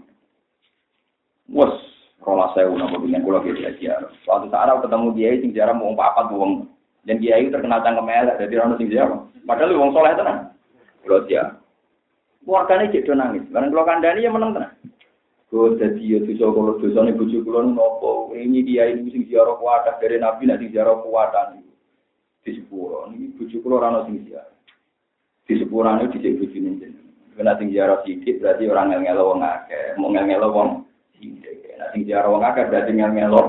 Wes, rola saya udah dengan kalau kiai ziarah. Suatu saat aku ketemu kiai sing ziarah mau apa tuh dan kiai terkenal cangkem elek, jadi orang sing ziarah. Padahal wong soleh tenan. Kalau ziarah. Keluarganya cek nangis. Karena kalau kandani ya menang tenang. Gue jadi ya dosa kalau dosa nih bujuk kulon nopo. Ini dia ini sing ziarah kuat dari nabi nanti ziarah kuat di sepuro. Ini bujuk kulon rano sing ziarah. Di sepuro ini di bujuk ini. Kena sing ziarah sedikit berarti orang ngel ngelo wong akeh. Mau ngel ngelo wong. Nah sing ziarah wong akeh berarti ngel ngelo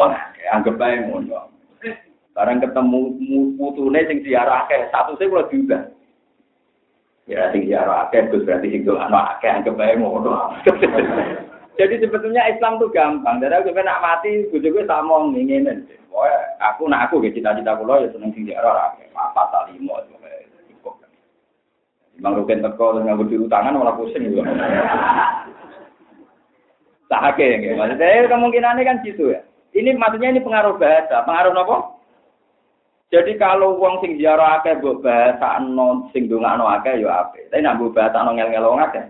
wong akeh. Anggap aja ngono. Sekarang ketemu putune sing ziarah akeh. Satu saya kalau juga. Ya sing ziarah akeh berarti sing doa akeh anggap bae ngono. *laughs* Jadi sebetulnya Islam tuh gampang. Jadi aku nak mati, gue juga sama ngingin. Aku nak aku gitu cita-cita kulo ya seneng sing diarah apa tak limo cukup. Bang Rukin teko terus biru tangan malah pusing juga. *laughs* Tak ya, maksudnya kemungkinannya kan gitu ya. Ini maksudnya ini pengaruh bahasa, pengaruh apa? Jadi kalau wong sing ziarah akeh mbok non sing dongakno akeh ya apik. Tapi nek mbok bahasa ngel-ngelo akeh.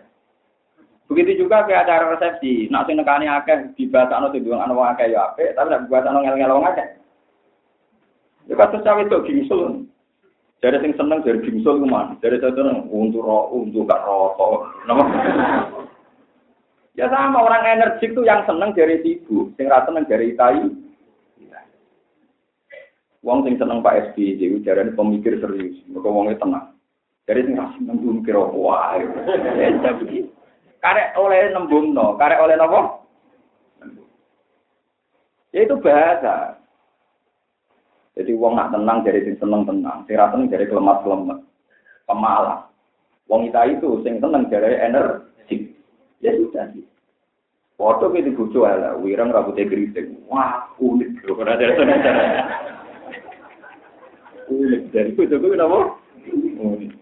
Begitu juga ke acara resepsi, nak sing nekani akeh dibahasano sing dongakno akeh ya apik, tapi nek bahasano ngel-ngelo akeh. Ya kados cawe itu gingsul. Jadi sing seneng dari gingsul ku man, dari seneng untuk ro untuk gak rokok. Nama. Ya sama orang energik tuh yang seneng dari sibuk, sing ra seneng dari tai. Wong sing seneng Pak SBY itu jarane pemikir serius, mergo wonge tenang. Jadi sing rasih nembung kira wae. Karek oleh nembung no, karek oleh nopo? Ya itu bahasa. Jadi wong nak tenang jadi sing seneng tenang, sing ra seneng jadi kelemat kelemat, pemalas. Wong kita itu sing seneng jadi energi. Ya sudah sih. Foto di bojo ala, wirang rambutnya geriting. Wah, unik. Kalau ada unik dari juga kenapa unik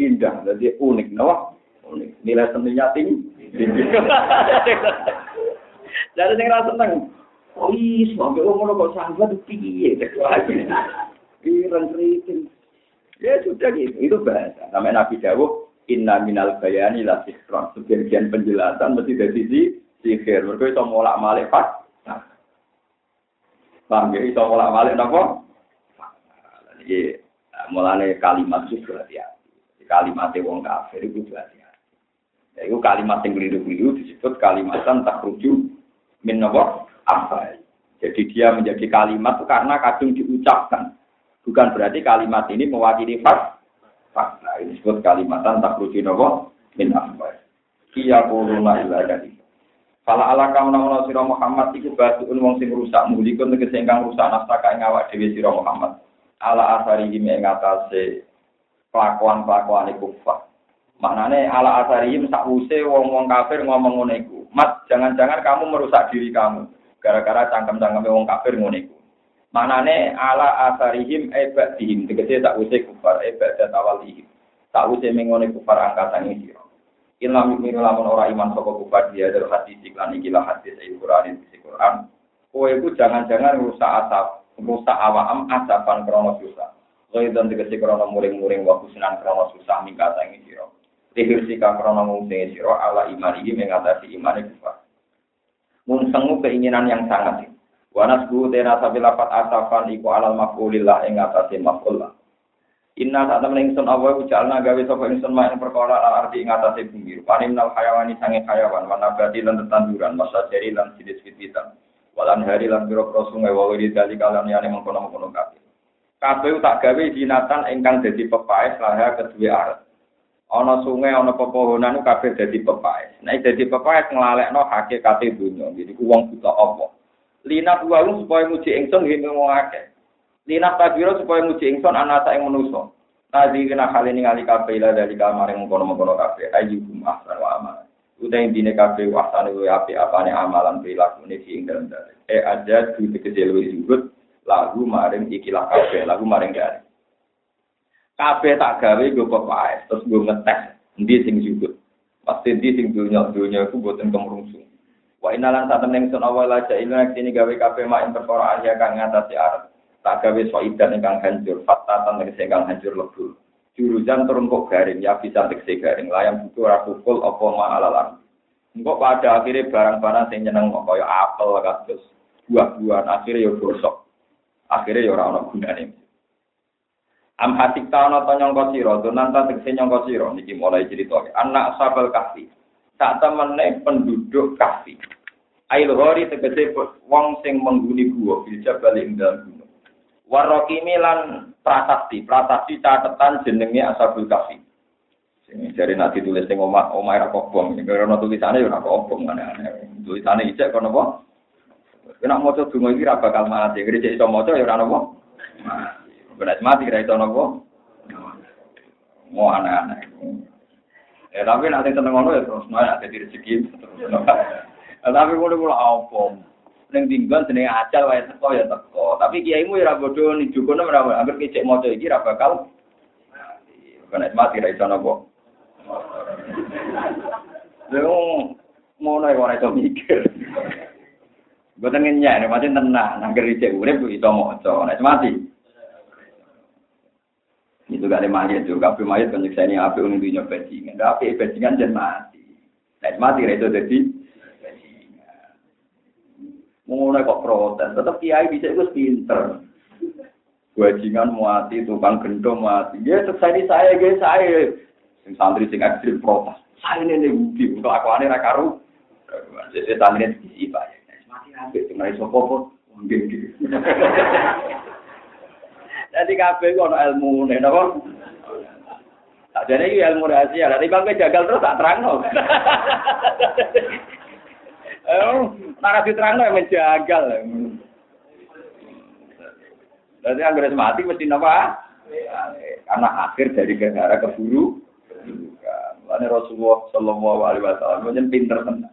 indah jadi unik kenapa unik nilai seninya tinggi *laughs* jadi yang rasa seneng oh iya sampai umur kok sahabat piye *laughs* Piran kritik. Ya sudah gitu, itu bahasa. Namanya Nabi Dawuh, inna minal bayani la sikron. Sebagian penjelasan mesti dari sisi sihir. Mereka itu molak malik pas. Paham ya, itu molak malik apa? Jadi mulane kalimat itu berhati-hati. Kalimat wong kafir itu berhati-hati. Ya, itu kalimat yang keliru-keliru disebut kalimatan tak rujuk min apa. Jadi dia menjadi kalimat itu karena kadung diucapkan. Bukan berarti kalimat ini mewakili fak. Fakta ini disebut kalimatan tak rujuk nopo min apa. Kia kuruna ila dari. Fala ala kamu nama sira Muhammad iku batuun wong sing rusak mulikun tegese ingkang rusak nastaka ing awak dhewe sira Muhammad ala asarihim ing atase kelakuan-kelakuan kufar. Maknane ala asarihim sakwuse wong-wong kafir ngomong ngono iku. Mat, jangan-jangan kamu merusak diri kamu gara-gara cangkem-cangkem wong kafir ngono iku. Maknane ala asarihim ebadihim tegese sakwuse kufar ebadat awalihim. Sakwuse mengone kufar angkatan iki. Ilam mikir lamun ora iman saka kufar dia dari hadis iklan iki lah hadis Al-Qur'an di Quran. Kowe iku jangan-jangan rusak asap rusak awam asapan krono susah. dan tegesi krono muring-muring waktu sinan krono susah mingkata ini siro. Tihir sika krono mungsingi siro ala iman ini mengatasi iman kufar. Mungsengu keinginan yang sangat. Wanas bu tena sabi lapat asapan iku alal mafulillah ing atase mafullah. Inna saat temen ingsun Allah ujalna gawe sapa ingsun mak ing perkara al ardi ing atase bumi. Panim nal hayawani sange hayawan, wanabati lan tetanduran, masa jari lan sidis fitwitan. Walan hari lan biro pro sungai wawiri dali kalam yani mengkono mengkono kabeh. Kabeh tak gawe jinatan ingkang dadi pepaes laha kedua aret. Ana sungai ana pepohonan kabeh dadi pepaes. Nek dadi pepaes nglalekno hakikate dunya. Jadi ku wong buta apa? Lina bualu supaya muji ingsun ngene wong. Lina tabiro supaya muji ingsun anata ing manusa. Tadi kena kali ini kali kabeh ila dari kamar yang mengkono mengkono kabeh. Ayyukum ahsan. Udah dine kabeh wasane kuwi api apane amalan perilaku ini sing dalam dalil. Eh aja di tegese luwih zuhud lagu maring ikilah kabeh, lagu maring dari. Kabeh tak gawe gue pepaes, terus gue ngetes endi sing zuhud. Pasti di sing dunya dunya iku boten kemrungsung. Wa inalan saat temen sun awal aja ini sini gawe kabeh mak ing perkara aja kang ngatasi arep. Tak gawe soidan ingkang hancur, fatatan tegese ingkang hancur lebur jurusan turun kok garing ya bisa tegese garing. Layang butuh pukul apa ma alalan engkau pada akhirnya barang-barang sing nyeneng kok kaya apel kados buah-buahan akhirnya ya gosok. Akhirnya ya ora ana gunane. Am hasik ta ana to nyangka sira? Donan ta tegese nyangka sira? Niki mulai cerita. Anak sabal kahfi. Sak temene penduduk kahfi. Ail hori tegese wong sing mengguni gua bil jabal ing Warokimi lan prasasti, prasasti catatan jenenge Ashabul Kahfi. Sing jare nak ditulis sing omah omah ra kobong, nek ora tulisane ora kobong aneh-aneh. Tulisane ijek kono apa? Kena maca donga iki ra bakal mati, gereja iso maca ya ora napa. Mati. mati ra iso napa. Mau aneh-aneh. Ya tapi nanti seneng ngono ya terus nanti rezeki. Tapi ngono kula apa? Ning timbang jenenge acal wae teko ya teko. Tapi kiaimu ya ora bodho ning dukono ora anggere kicek maca iki ora bakal Karena mati ra iso napa. Lha ngono ya ora iso mikir. Boten ngenyek, mati tenang, nang cek urip iso maca, nek mati. Itu gak ada mayat juga, kabeh mayat kan ini api unik dunia bajingan. Tapi bajingan jangan mati. Nek mati itu jadi. Mulai kok protes, tetap kiai bisa itu pinter. Bajingan mati, tukang gendong mati. Ya ini saya, guys saya. Sing santri sing ekstrim protes. Saya ini nih bukti, kelakuannya rakaru. Jadi santri ini Pak. Ambek sing ora iso nggih. *laughs* Dadi kabeh kok ana ilmune napa? Sakjane iki ilmu rahasia, lha timbang jagal terus tak terangno. *laughs* Eh, ora diterangno yang menjagal. Jadi anggere mati mesti napa? Karena akhir dari gara keburu. Lalu Rasulullah Shallallahu Alaihi Wasallam menjadi pinter tenan.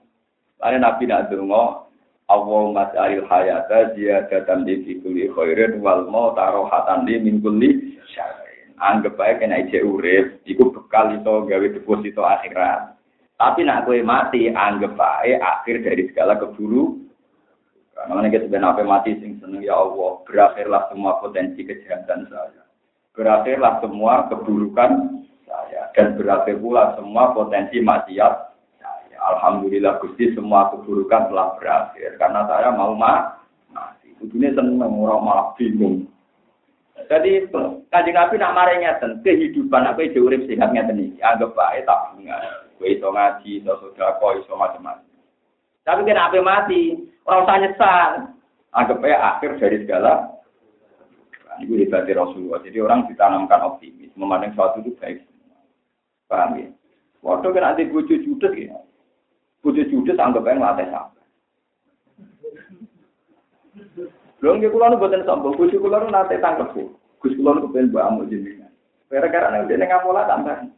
Lalu Nabi nak dengo, Allahumma ja'alil hayata ziyadatan li fi kulli khairin wal mauta rohatan li min kulli syarrin. Anggap bae kena ije urip, iku bekal iso gawe deposito akhirat. Tapi nak kowe mati, anggap bae akhir dari segala keburu. Karena kita sebenarnya mati sing seneng ya Allah, berakhirlah semua potensi kejahatan saya. Berakhirlah semua keburukan saya dan berakhir pula semua potensi maksiat Alhamdulillah Gusti semua keburukan telah berakhir karena saya mau ma mati. Kudune seneng orang malah bingung. Jadi kaji Nabi nak marah ngeten, kehidupan apa itu urip sehat ngeten iki. Anggap bae tabungan. Kowe iso ngaji, iso sedekah, iso macam-macam. Tapi kena apa mati, orang usah nyesal. Anggap bae akhir dari segala ini hebatnya Rasulullah. Jadi orang ditanamkan optimis, memandang sesuatu itu baik. Paham ya? Waktu kan ada bujuk judes ya. Bojo judes anggap ae nglatih sabar. Lho nggih kula nu boten sombong, bojo kula nu nate tangkep. Gus kula nu kepen amuk jenengan. Gara-gara nek dene ngapola tambah.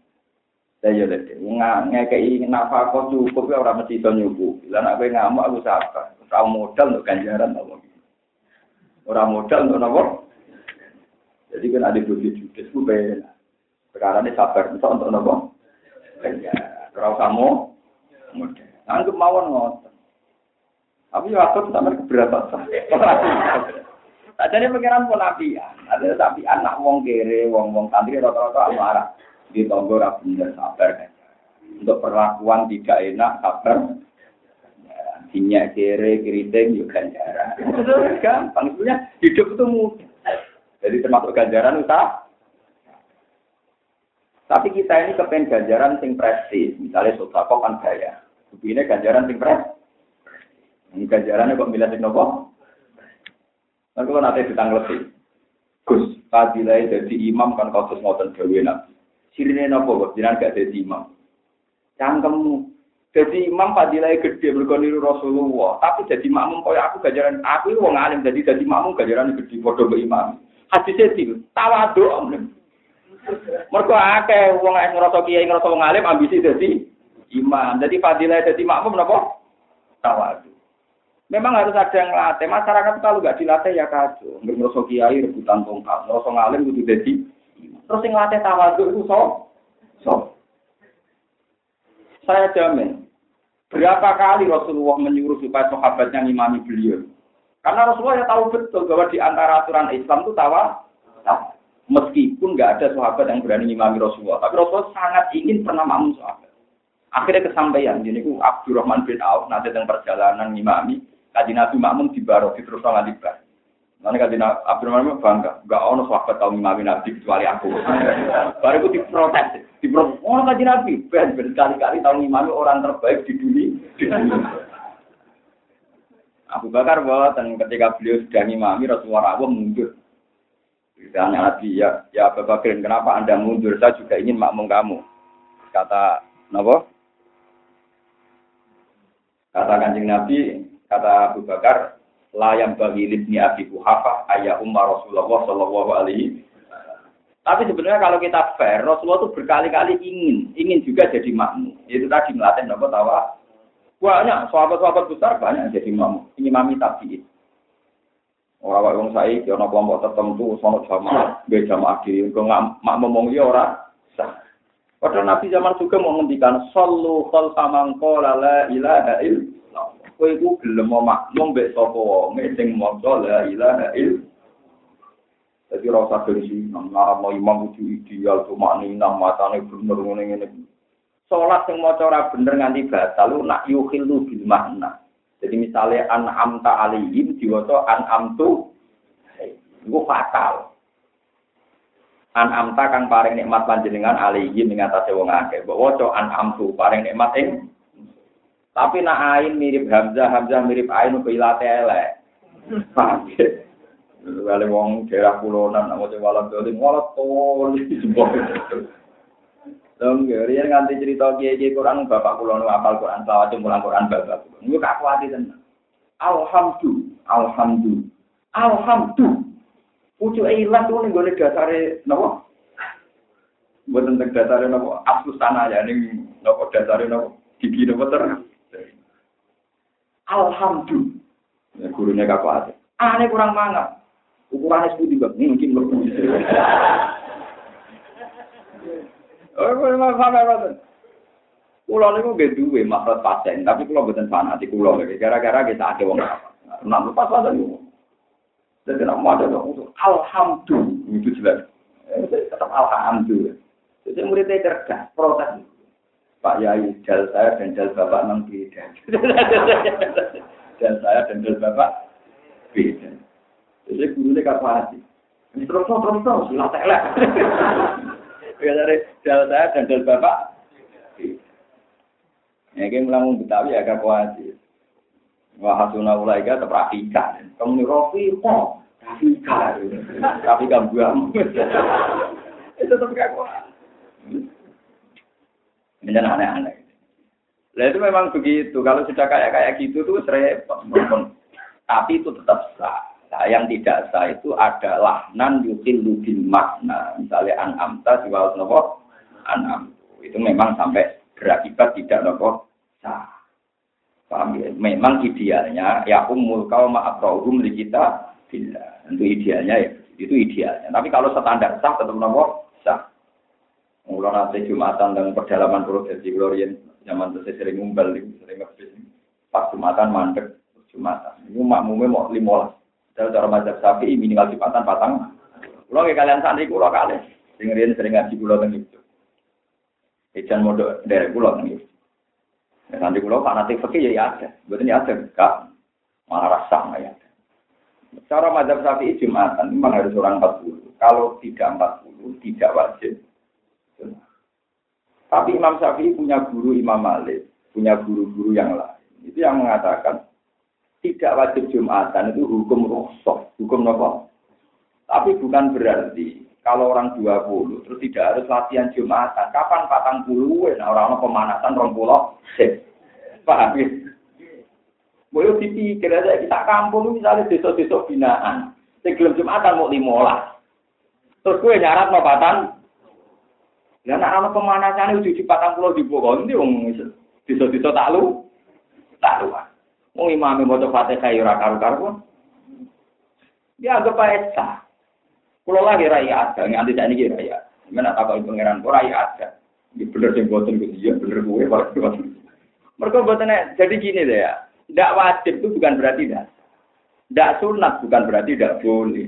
Lah ya lek ngekeki nafkah cukup ya ora mesti iso nyuku. Lah nek kowe ngamuk aku sabar. Ora modal untuk ganjaran apa Ora modal untuk napa? Jadi kan ada bojo judes ku ben. Ini sabar untuk napa? Ganjaran. Ora usah. Anggap mawon ngoten. Tapi ya aku sampai keberatan. Jadi pikiran pun nabi ya. Ada tapi anak wong kere, wong wong santri rata-rata marah. Di tonggo bener sabar. Untuk perlakuan tidak enak sabar. Sinyak kere, keriting, juga ganjaran. Gampang. Sebenarnya hidup itu mudah. Jadi termasuk ganjaran usaha. Tapi kita ini kepen ganjaran sing prestis. Misalnya sodako kan gaya. Ini ganjaran sing pres. Ganjarannya kok milih sing nopo? Nanti kalau nanti ditanglepi. Gus, fadilai jadi imam kan kau terus ngotot gawe nabi. Sirine nopo kok jiran gak jadi imam. Cangkemmu. Jadi imam fadilai gede berkoniru Rasulullah. Tapi jadi makmum kau aku ganjaran. Aku wong alim jadi jadi makmum ganjaran gede. Bodoh ke imam. Hadisnya itu tawadu. Mereka akeh wong ngerasa kiai ngerasa wong alim ambisi jadi imam. Jadi fadilah jadi makmum napa? Tawadu. Memang harus ada yang latih. Masyarakat kalau nggak dilatih ya kacau. Ngerasa kiai rebutan tongkat. Ngerasa ngalim itu jadi. Terus yang latih tawadu itu so. So. Saya jamin. Berapa kali Rasulullah menyuruh supaya sahabatnya ngimami beliau. Karena Rasulullah ya tahu betul bahwa di antara aturan Islam itu tawa. Meskipun nggak ada sahabat yang berani ngimami Rasulullah. Tapi Rasulullah sangat ingin pernah makmum sahabat. Akhirnya kesampaian, jadi ku Abdurrahman bin Auf nanti tentang perjalanan imami, kaji Nabi Makmum di Baro, di terus di bar. Nanti kaji Abdurrahman bangga, gak ono sahabat tahu imami Nabi kecuali aku. *laughs* Baru aku diprotes, diprotes, oh kaji Nabi, ben berkali-kali tahu imami orang terbaik di dunia. Di. *laughs* Abu Bakar bahwa ketika beliau sudah imami Rasulullah Allah mundur. Ditanya Nabi, ya, ya Abu Bakar, kenapa anda mundur? Saya juga ingin makmum kamu. Kata Napa? Kata kanjeng Nabi, kata Abu Bakar, layam bagi libni Abi Kuhafa ayah Umar Rasulullah Shallallahu Alaihi tapi sebenarnya kalau kita fair, Rasulullah itu berkali-kali ingin, ingin juga jadi makmum. Itu tadi melatih nopo tawa. Banyak sahabat-sahabat besar banyak jadi imam, imami tabiin. Orang orang saya, ono kelompok tertentu, sono jamaah, gue jamaah gue nggak mak ngomong dia orang sah. Padahal Nabi zaman juga mau ngendikan, Sallu khol samangko lala ilaha illallah. Kowe iku gelem mau makmum mbek sapa wong sing maca la ilaha illallah. Jadi rasa gengsi, ngarap imam kudu ideal, cuma nih nang matane bener ngene ngene. Sholat yang mau ora bener nganti batal lu nak yukhilu bil makna. Jadi misalnya an amta alihim diwaca an amtu itu fatal. An amta kang paring nikmat panjenengan alihim ing atase wong akeh. Mbok waca an amtu paring nikmat ing tapi nak ain mirip Hamzah, Hamzah mirip ain ke ilate elek. Paham ya? Wale wong daerah kulonan nak waca walam dolim walat tol Dong, riyen nganti cerita kiai-kiai Quran bapak kula nu apal Quran selawat mulang Quran bapak. Niku gak kuat tenan. Alhamdulillah, alhamdulillah. Alhamdulillah. Pucuke ilang tuh ning gone dasare napa? Mboten teng dasare napa? Asus tanah ya ning napa dasare napa? Gigi napa terang. Alhamdulillah. Ya gurunya. Ah, *laughs* ini kurang mangat. Ukurannya sepuluh bang, mungkin apa Kulo niku nggih duwe maksud pasien, tapi kulo mboten fanatik kulo gara-gara kita ada wong apa. Nah, pas pasan niku. Jadi nak mau ada alhamdulillah itu jelas. Eh, tetap alhamdulillah. Jadi muridnya cerdas, protes. Pak Yai, jal saya dan jal bapak memang beda. jal saya dan jal bapak beda. Jadi gurunya kapasi. Terus terus terus, silat elek. Ya dari jal saya dan jal bapak. Ya kayak mulang Betawi agak kuasi. Wah hasuna ulaika terperhatikan. Kamu nih Rofi kok. Rafika. Rafika buang. Itu tetap gak kuat. Ini aneh-aneh. Nah itu memang begitu. Kalau sudah kayak kayak gitu tuh repot. Tapi itu tetap sah. Nah, yang tidak sah itu adalah nan yukil bil makna. Misalnya an amta siwal nopo an Itu memang sampai berakibat tidak nopo sah. Paham ya? Memang idealnya ya umul kau ma'akrahum li kita bila. Tentu idealnya ya itu idealnya. Tapi kalau standar sah tetap nopo sah. Mulai nanti Jumatan dan perdalaman prosesi Glorian zaman itu sering ngumpul, sering ngebis. Pas Jumatan mandek Jumatan. Ini makmumnya mau limolas. Dalam cara mazhab sapi minimal Jumatan patang. Kayak kalian santri kulo kali. Dengerin sering ngaji tentang itu. Ejan modal dari tentang itu. Ya, nanti kulo fanatik fakir ya ada. Betul ya ada. Kak malah rasa ya. Cara mazhab sapi Jumatan memang harus orang 40. Kalau tidak 40 tidak wajib. Tapi Imam Syafi'i punya guru Imam Malik, punya guru-guru yang lain. Itu yang mengatakan tidak wajib Jumatan itu hukum rukhsah, hukum nopo. Tapi bukan berarti kalau orang 20 terus tidak harus latihan Jumatan. Kapan patang puluh, nah orang pemanasan rong pulau, paham ya? Boleh dipikir aja kita kampung misalnya desa-desa binaan, sebelum Jumatan mau limolah. Terus gue nyarat mau patang, Ya nak ana pemanasan itu di patang pulau di Bogor, ini wong tak lu, tak lu. Wong imam mau coba fatihah ya ora karu-karuan. Dia agak pakai sah. Pulau lagi raya ada, nganti saya ini raya. Tak kau pangeran, kau raya ada. Ini bener sih boten gitu, iya bener gue. Mereka botennya jadi gini deh ya. Tidak wajib itu bukan berarti tidak. Tidak sunat bukan berarti tidak boleh.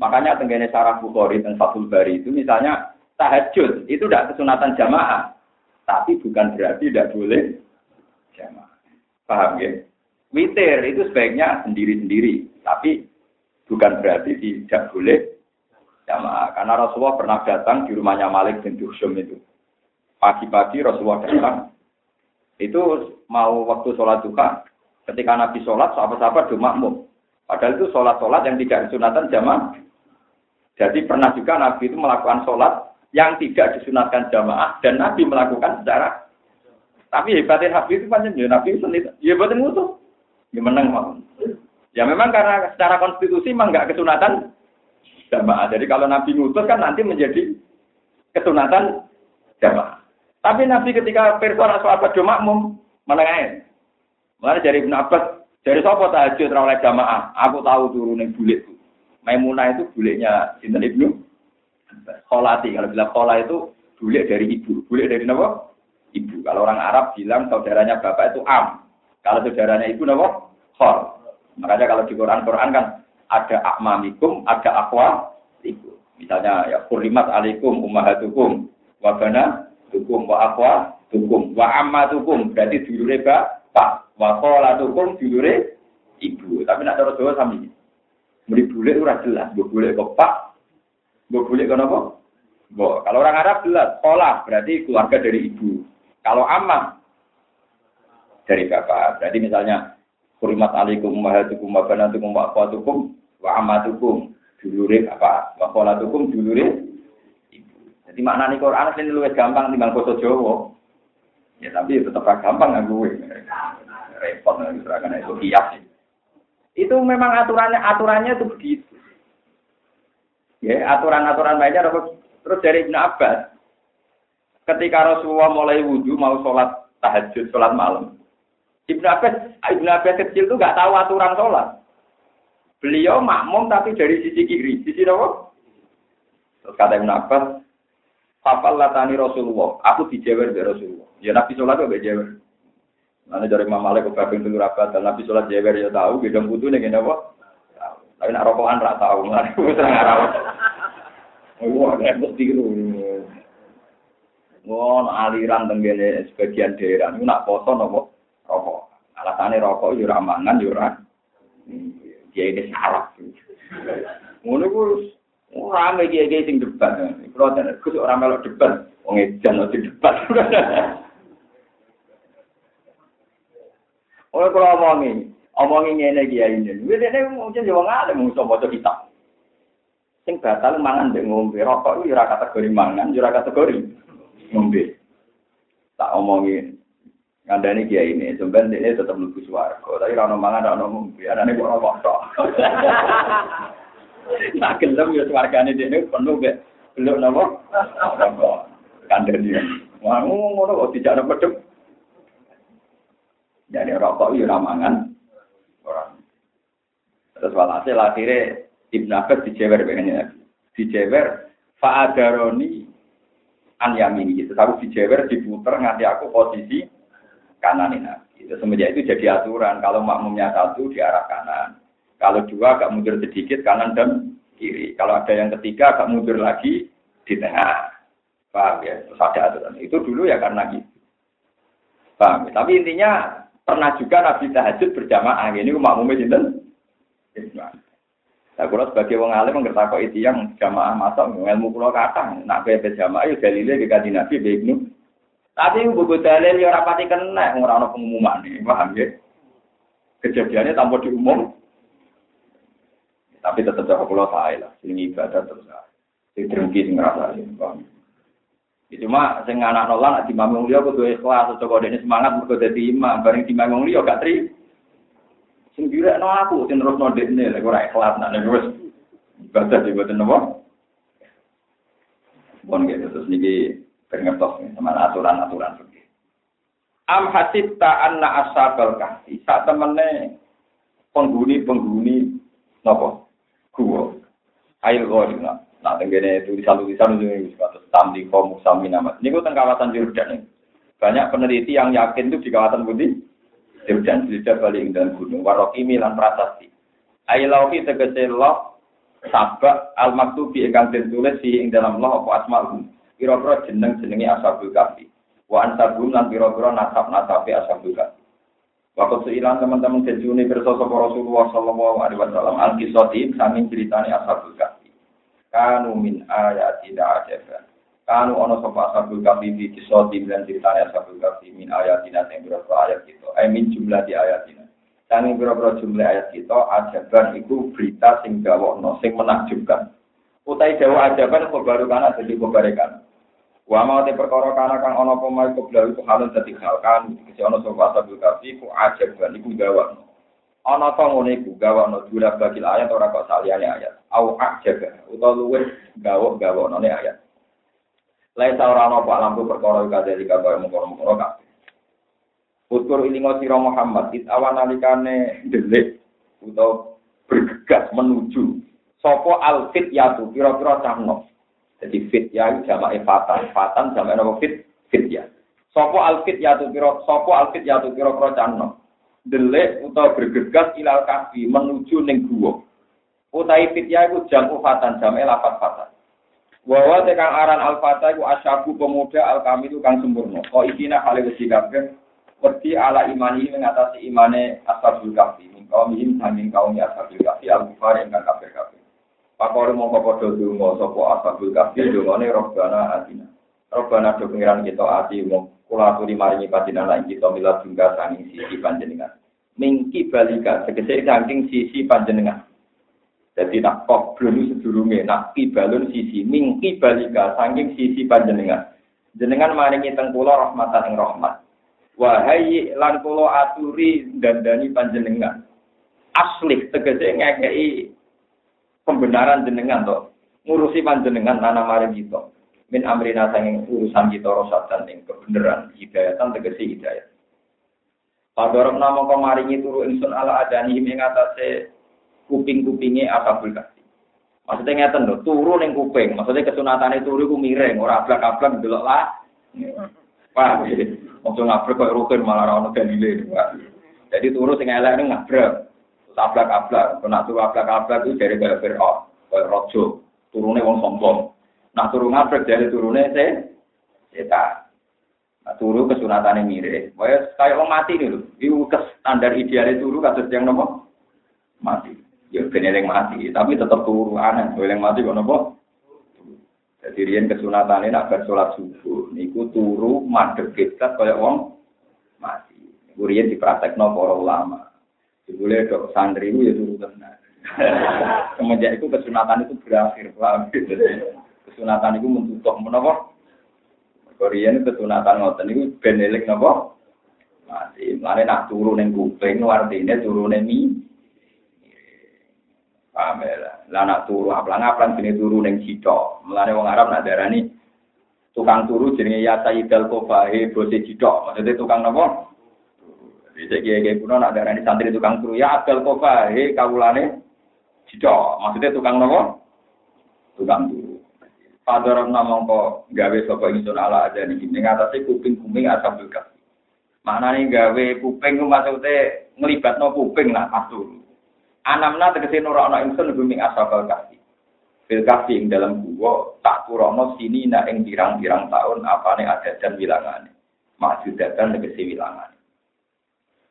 Makanya tenggene sarah Bukhari dan Fathul Bari itu misalnya tahajud itu tidak kesunatan jamaah, tapi bukan berarti tidak boleh jamaah. Paham ya? Witir itu sebaiknya sendiri-sendiri, tapi bukan berarti tidak boleh jamaah. Karena Rasulullah pernah datang di rumahnya Malik bin Dursum itu. Pagi-pagi Rasulullah datang, itu mau waktu sholat duha, ketika Nabi sholat, sahabat-sahabat do makmum. Padahal itu sholat-sholat yang tidak kesunatan jamaah. Jadi pernah juga Nabi itu melakukan sholat yang tidak disunatkan jamaah dan Nabi melakukan secara tapi hebatnya Nabi itu panjang ya Nabi sendiri ya hebatnya musuh ya menang mau ya memang karena secara konstitusi memang nggak kesunatan jamaah. Jadi kalau Nabi ngutus kan nanti menjadi kesunatan jamaah. Tapi Nabi ketika persoalan sahabat do makmum menengah Mulane dari Ibnu Abbas, dari sapa tahajud oleh jamaah? Aku tahu turune bulik itu. Maimunah itu buliknya sinten Ibnu Kholati. Kalau bilang khola itu bulik dari ibu. Bulik dari apa? Ibu. Kalau orang Arab bilang saudaranya bapak itu am. Kalau saudaranya ibu apa? Khol. Makanya kalau di Quran-Quran kan ada akmamikum, ada akwa ibu. Misalnya ya kurimat alaikum ummahatukum wa bana tukum wa akwa tukum wa amma tukum berarti dulure bapak Wa tukum dulure ibu. Tapi nak cara Jawa sami. Bulik ora jelas, mbok bulik kok Pak. Mbok bulik kono apa? Mbok. Kalau orang Arab jelas, sekolah berarti keluarga dari ibu. Kalau amma dari bapak. Berarti misalnya Kurimat alaikum ummahatukum wa banatukum wa akhwatukum wa ammatukum dulure bapak. Wa tukum dulure ibu. Jadi maknane Quran ini luwih gampang timbang basa Jawa. Ya tapi tetap gampang nggak gue repot seragam itu kias. Itu memang aturannya aturannya itu begitu. Ya aturan-aturan lainnya terus dari Ibn Abbas ketika Rasulullah mulai wudhu mau sholat tahajud sholat malam Ibn Abbas Ibn Abbas kecil itu nggak tahu aturan sholat. Beliau makmum tapi dari sisi kiri. Sisi apa? Terus kata Ibn Abbas Fafal latani Rasulullah. Aku dijewer dari Rasulullah. Ya Nabi sholat itu jewer? Nanti dari Imam Malik ke Babin dan Nabi sholat jewer ya tahu, bidang butuh nih apa? Tapi nak rokokan ra tau, *laughs* wis ra ngarau. Wah, nek mesti tiru. Ngon aliran tenggene sebagian daerah niku nak poso nopo rokok. Alasane rokok yo ora mangan yo ora. Dia ini salah. Ngono ku ora megi ge sing debat. Kulo tenan kudu ora melok debat. Wong edan ora debat. *laughs* Oleh kalau omongi, omongi ngene kiai ini. Wis nek mungkin yo wong alim mung maca kitab. Sing batal mangan ndek ngombe rokok itu ora kategori mangan, ora kategori ngombe. Tak omongi ngandani kiai ini, sampean ini tetap mlebu swarga, tapi ora ono mangan, ora ono ngombe, anane kok rokok tok. *laughs* Nak gelem yo swargane dene penuh be beluk napa? Kandani. Wah, ngono kok dijak pedhep. Jadi rokok ramangan orang. Terus walhasil akhirnya Ibn Abbas dijewer begini Dijewer fa'adaroni an yamini. Itu aku dijewer diputer ngasih aku posisi kanan ini. Itu semenjak itu jadi aturan. Kalau makmumnya satu di arah kanan. Kalau dua agak mundur sedikit kanan dan kiri. Kalau ada yang ketiga agak mundur lagi di tengah. Paham ya? Terus ada aturan. Itu dulu ya karena gitu. Paham ya? Tapi intinya Pernah juga Nabi tahajud berjamaah. Ini makmumnya sinten? Nah, kalau sebagai wong alim kok itu yang jamaah masuk ilmu pulau kata, nak bebe jamaah itu dalilnya di kaji Nabi Ibnu. Tapi buku dalil ya rapati kena orang pengumuman nih, paham ya? Kejadiannya tanpa diumum. Tapi tetap jaga pulau saya lah, ini ibadah terus. Sing drengki sing ngerasa, paham. Ya, cuma sing anak nolak di mamung dia kudu ikhlas, coba dene semangat mergo dadi imam, bareng di mamung dia gak tri. Sing no aku, sing terus no dekne lek ora ikhlas nak nek wis ibadah di boten napa. Bon gitu terus niki pengertos sama aturan-aturan seperti. Am hasibta anna ashabal kahfi sak temene penghuni-penghuni napa? Gua. Ail ghairina Nah, tenggene tulisan-tulisan itu suatu tamdi komu sami nama. Ini kan kawasan nih. Banyak peneliti yang yakin itu di kawasan putih Jordan, di balik dan gunung. Warokimi lan prasasti. Ailauhi tegese loh sabak al maktubi ingkang ditulis di ing dalam loh apa asmaul. Kira-kira jeneng jenengi ashabul kafi. Wa ansabum lan kira-kira nasab nasabi ashabul kafi. Waktu seilan teman-teman kejuni bersosok Rasulullah Sallallahu Alaihi Wasallam al kisoti saking ceritani ashabul kafi kanu min ayatina ajaban kanu ono sapa ashabul kafi di kisah dan ceritanya ashabul kafi min ayatina yang berapa ayat kita? Eh min jumlah di ayatina. Sanging berapa jumlah ayat kita? Ajaban itu berita sing gawokno sing menakjubkan. Utai jawa ajaban baru kana jadi kebarekan Wa mau te perkara kana kang ana apa mai koblau itu halun dadi hal kan? Kisi ana sapa kafi ku ajaban iku gawokno. Ana ta ngene iku? Gawokno dula bagil ayat ora kok saliyane ayat. Au jaga utawa luwih gawok-gawokne ayat. Lain ta ora ana apa lampu perkara kadhe iki kaya mengkono-mengkono kabeh. Utur ilingo sira Muhammad it awan nalikane delik utawa bergegas menuju sapa alfit yatu pira-pira cahno. Jadi fit ya jamak fatan, fatan jamak napa fit fit ya. Sapa alfit yatu pira sapa alfit yatu pira-pira cahno. Delik utawa bergegas ilal kafi menuju ning guwa. Utai fit ya iku jamu fatan jamak lapat fatan. Wawa tekang aran al-fata asyabu pemuda al-kamilu kang sempurna. Kok isina hale wesi kabeh Wedi ala imani mengatasi imane ashabul kafi. Min kaumihim sanging kaum ashabul kafi al-kufar ingkang kafir-kafir. Pakore mongko padha donga sapa ashabul kafi dongane robbana atina. Robbana do pengiran kita ati mong kula aturi maringi patinan lan kita mila tunggal sanging sisi panjenengan. Mingki balika tegese saking sisi panjenengan. Jadi nak kok belum sedurunge nak kibalun sisi mingki balika saking sisi panjenengan. Jenengan maringi teng kula rahmatan ing rahmat. wahai lan kula aturi dandani panjenengan asli tegese ngekei pembenaran jenengan to ngurusi panjenengan nana mari kita min amrina sanging urusan kita rosatan ing kebenaran hidayatan tegese hidayat Padorok nama kau maringi turu insun ala adani ing atase kuping-kupinge asabul kasih. Maksudnya ngeten lho, turu ning kuping. Maksudnya kesunatane turu ku miring, ora ablak-ablak delok lah. Paham ya? Maksud ngabrak kok rukun malah orang dalile. Jadi turu sing elek ning ngabrak. Ablak-ablak, kena turu ablak-ablak itu dari gaya Fir'aun, kaya rojo, turune wong sombong. Nah turu ngabrak dari turune se, seta. Nah turu kesunatane mirip. Kaya kayak wong mati nih lho. Iku standar idealnya turu kados yang nopo? Mati. Ya ben mati, tapi tetap turu aneh. Yang mati kok nopo? Jadi rian kesunatan ini nak sholat subuh, niku turu madep kita kayak wong mati. Niku rian dipraktekno para ulama. Boleh dok santri itu ya turu tenang. *laughs* Semenjak itu kesunatan itu berakhir, paham? *laughs* Kesunatan itu mentutup menapa? Korean kesunatan ngoten niku benelik napa? Mati. Mane nak turu ning kuping artine turu ning Ya? Lah nak turu aplang-aplang jenenge turu ning cito. Mulane wong Arab nak darani tukang turu jenenge ya Sayyidal Kofahe bose cito. Maksudnya tukang napa? Bisa kiai kuno nak darani santri tukang turu ya Abdul Kofahe kawulane cito. Maksudnya tukang napa? Tukang turu. Padha nama kok gawe sapa ingsun ala aja ning atase kuping-kuping asal bekas. Maknane gawe kuping ku maksude nglibatno kuping lah turu. Anamna tegese nurono ingsun bumi asabal kafi. Fil kafi ing dalam gua tak turono sini na ing pirang-pirang tahun apane ada dan wilangane. Maksudatan tegese wilangane.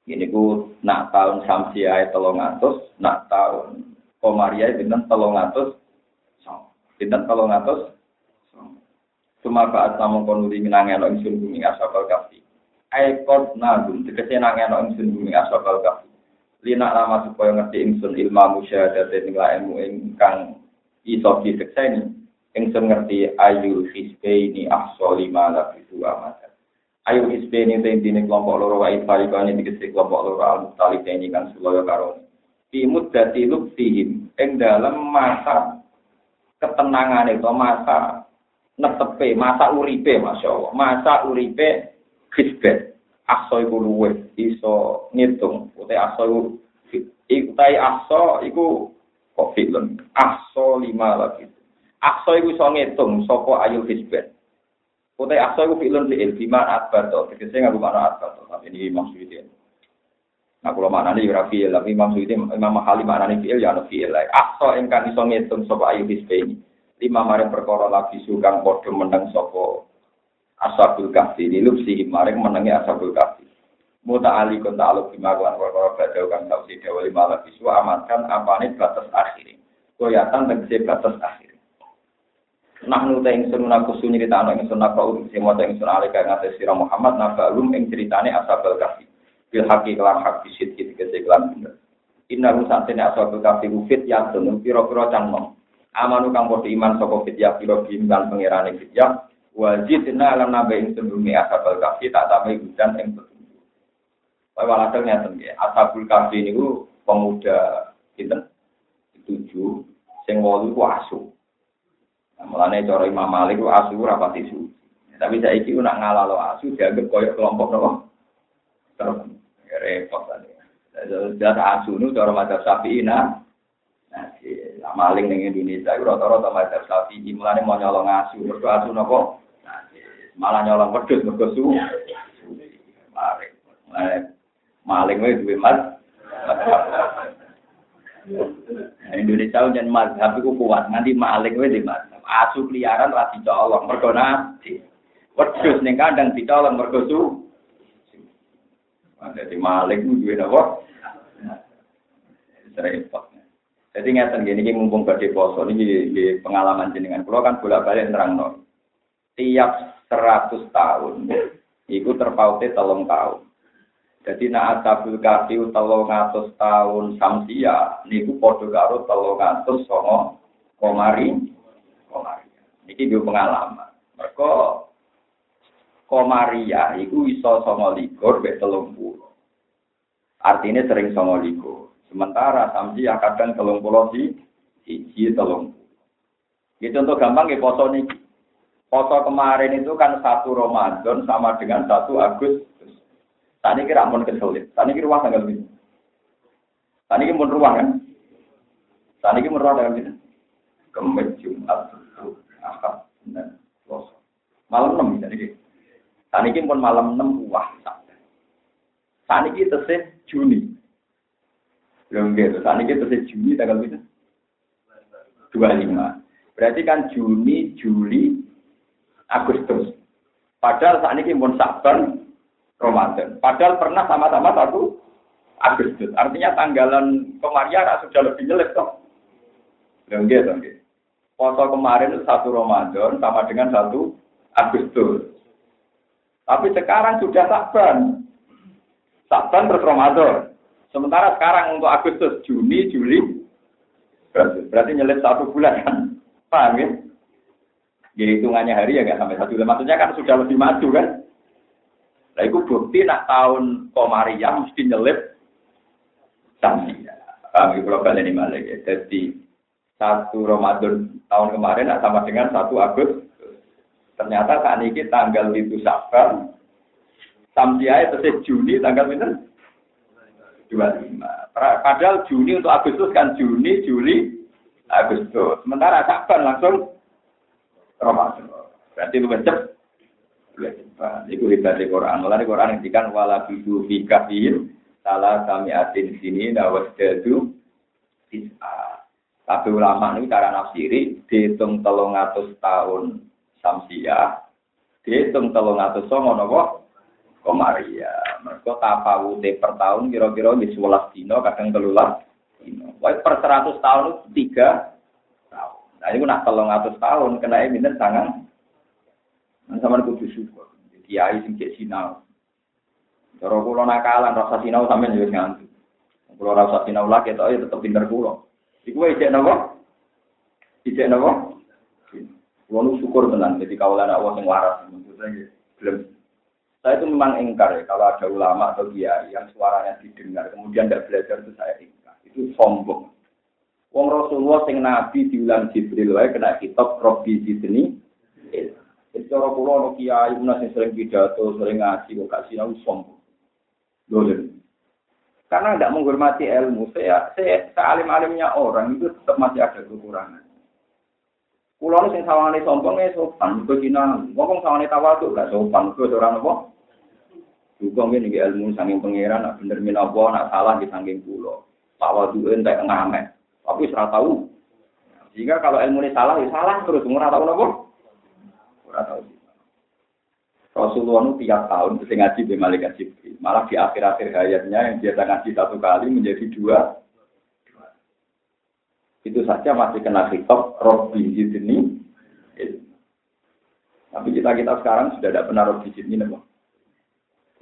Ini ku nak tahun samsiai telung atus, nak tahun komaria binten telung atus, binten telung atus. Cuma saat namun konuri minangelo ingsun bumi asabal kafi. Aikot nagum tegese nangelo ingsun bumi asabal kafi lina lama supaya ngerti ingsun ilmu musyahadat ing ilmu ingkang iso disekseni ingsun ngerti ayu hisbe ini ahsoli amat ayu hisbe ini intine kelompok loro wa ifarikane dikese kelompok loro al muttalib ini kan sulaya karo di muddati luktihim ing dalam masa ketenangan itu masa netepe masa uripe masya Allah. Masa uripe hisbe aso iku luwe iso ngitung. Utai aso iku tai aso iku kok film aso lima lagi. Aso iku iso ngitung sapa ayu hisbet utai aso iku film di ilfima atbar to. Tegese ngaku mana atbar to. Tapi ini maksudnya Nah, kalau mana nih rafiel, tapi maksudnya Imam Mahali mana nih fiel, ya no fiel. Aso engkang iso ngitung sapa ayu hisbe ini. Lima maring perkara lagi sukang podo menang sapa ashabul kahfi. Lilup sih maring menangi ashabul kahfi. Muta ali kon ta'aluk bima kan perkara badau kang tau si dewa lima lagi su amankan apane batas akhir koyatan tegese batas akhir nah nu ta ingsun aku sunyi ditano ingsun apa urum sing maca ingsun alika ngates sira Muhammad nabalum ing critane ashabul kahfi. Bil haqi kelan hak bisit tegese kelan bener. Inna rusantene ashabul kahfi fit yang tunung pira-pira cang nom amanu kang padha iman saka fit ya pira bimban pangerane fit ya wajib dina alam nabe ing sebelumi kafi tak tambah hujan yang petunjuk. Kau walhasil ngeten ya, asabul kafi ini pemuda kita tujuh, sing wolu ku asu. Nah, mulane cara Imam Malik ku asu rapati suci. Tapi saya iki nak ngalalo asu dianggap koyok kelompok nopo Terus repot tadi. Data asunu cara macam sapi nah. Nah, maling ning Indonesia itu rata-rata macam sapi. Mulane mau nyolong asu, mergo asu? Nah, malah nyolong wedhus mergo su. Maling. Maling wae duwe mas. Indonesia nyen mazhab iku kuat, nanti maling wae di mazhab. Asu liaran ra dicolong mergo nabi. Wedhus ning kandang dicolong mergo su. Ada di maling duwe napa? Repot. Jadi ngeten gini, ini mumpung badhe poso ini di pengalaman jenengan. Kalau kan bolak-balik nerangno. Tiap 100 tahun itu terpautnya telung tahun. Jadi nak asabul kafi telung atus tahun samsia niku padha karo telung atus songo komari komari. Niki gue pengalaman. Mereka komaria iku iso songo likur be telung. Artinya sering songo likur. Sementara samsia kadang telung puluh si siji telung. Gitu contoh gampang ya poso niki. Poso kemarin itu kan satu Ramadan sama dengan satu Agustus. Tadi kira ampun kesulit. Tadi kira ruang tanggal ini. Tadi kira pun ruang kan. Tadi kira ruang tanggal ini. Kemet Jumat, Ahad, dan Selasa. Malam enam kira. Tadi kira pun malam enam wah. Tadi kira tesih Juni. Belum gitu. Tadi kira tesih Juni tanggal ini. Dua lima. Berarti kan Juni, Juli, Agustus. Padahal saat ini pun Saban, Ramadan. Padahal pernah sama-sama satu Agustus. Artinya tanggalan kemarin sudah lebih jelek toh. Belum gitu. Poso kemarin satu Ramadan sama dengan satu Agustus. Tapi sekarang sudah Saban. Saban terus Ramadan. Sementara sekarang untuk Agustus, Juni, Juli, berarti, nyelip satu bulan kan? Paham ya? Jadi hitungannya hari ya nggak sampai satu bulan. Maksudnya kan sudah lebih maju kan? Nah itu bukti nak tahun Komariah mesti nyelip Samsia. Kami ya? kalau ini malah ya. Jadi satu Ramadan tahun kemarin nak sama dengan satu Agustus. Ternyata saat ini tanggal itu Sabar. Samsia itu Juni tanggal itu 25. Padahal Juni untuk Agustus kan Juni, Juli, Agustus. Sementara Sabar langsung Ramadan. Berarti lu cepat. Iku hebat di Quran. Mulai Quran yang dikan wala bidu fi kafir salah kami atin sini dawas jadu. Tapi ulama ini cara nafsiri dihitung telung atus tahun samsia, dihitung telung atus songo nopo komaria. Mereka tapawute per tahun kira-kira di sebelas dino kadang telulas dino. Wah per seratus tahun itu tiga Nah ini nak telung atus tahun kena minta tangan. Nah, sama kudu syukur. Kiai sing cek sinau. Cara nakalan rasa sinau sampean yo nganti. Kula rasa sinau lagi itu ya tetep pinter kula. Iku wae cek napa? Cek napa? Kula syukur tenan jadi kawalan Allah sing waras. Belum. Saya itu memang ingkar ya kalau ada ulama atau kiai yang suaranya didengar kemudian tidak belajar itu saya ingkar. Itu sombong. Wong Rasulullah sing nabi diulang Jibril wae kena kitab Robbi Zidni. Jadi cara kula ono kiai una sing sering pidato, sering ngaji kok gak sinau sombong. Dolen. Karena tidak menghormati ilmu, saya, saya sealim-alimnya orang itu tetap masih ada kekurangan. Kulo sing sawangane sombong ya sopan, Cina ngomong sawangane tawadhu gak sopan, kok ora napa? Juga ngene iki ilmu saking pangeran, nak bener min apa, nak salah di saking kula. Tawadhu entek ngamet. Tapi saya tahu. Sehingga kalau ilmu ini salah, ya salah terus. Ora tahu apa? Ora tahu. Rasulullah itu tiap tahun bisa ngaji di malaikat Jibril. Malah di akhir-akhir hayatnya yang biasa ngaji satu kali menjadi dua. Itu saja masih kena kitab Robbi Zidni. Tapi kita kita sekarang sudah tidak pernah Robbi Zidni.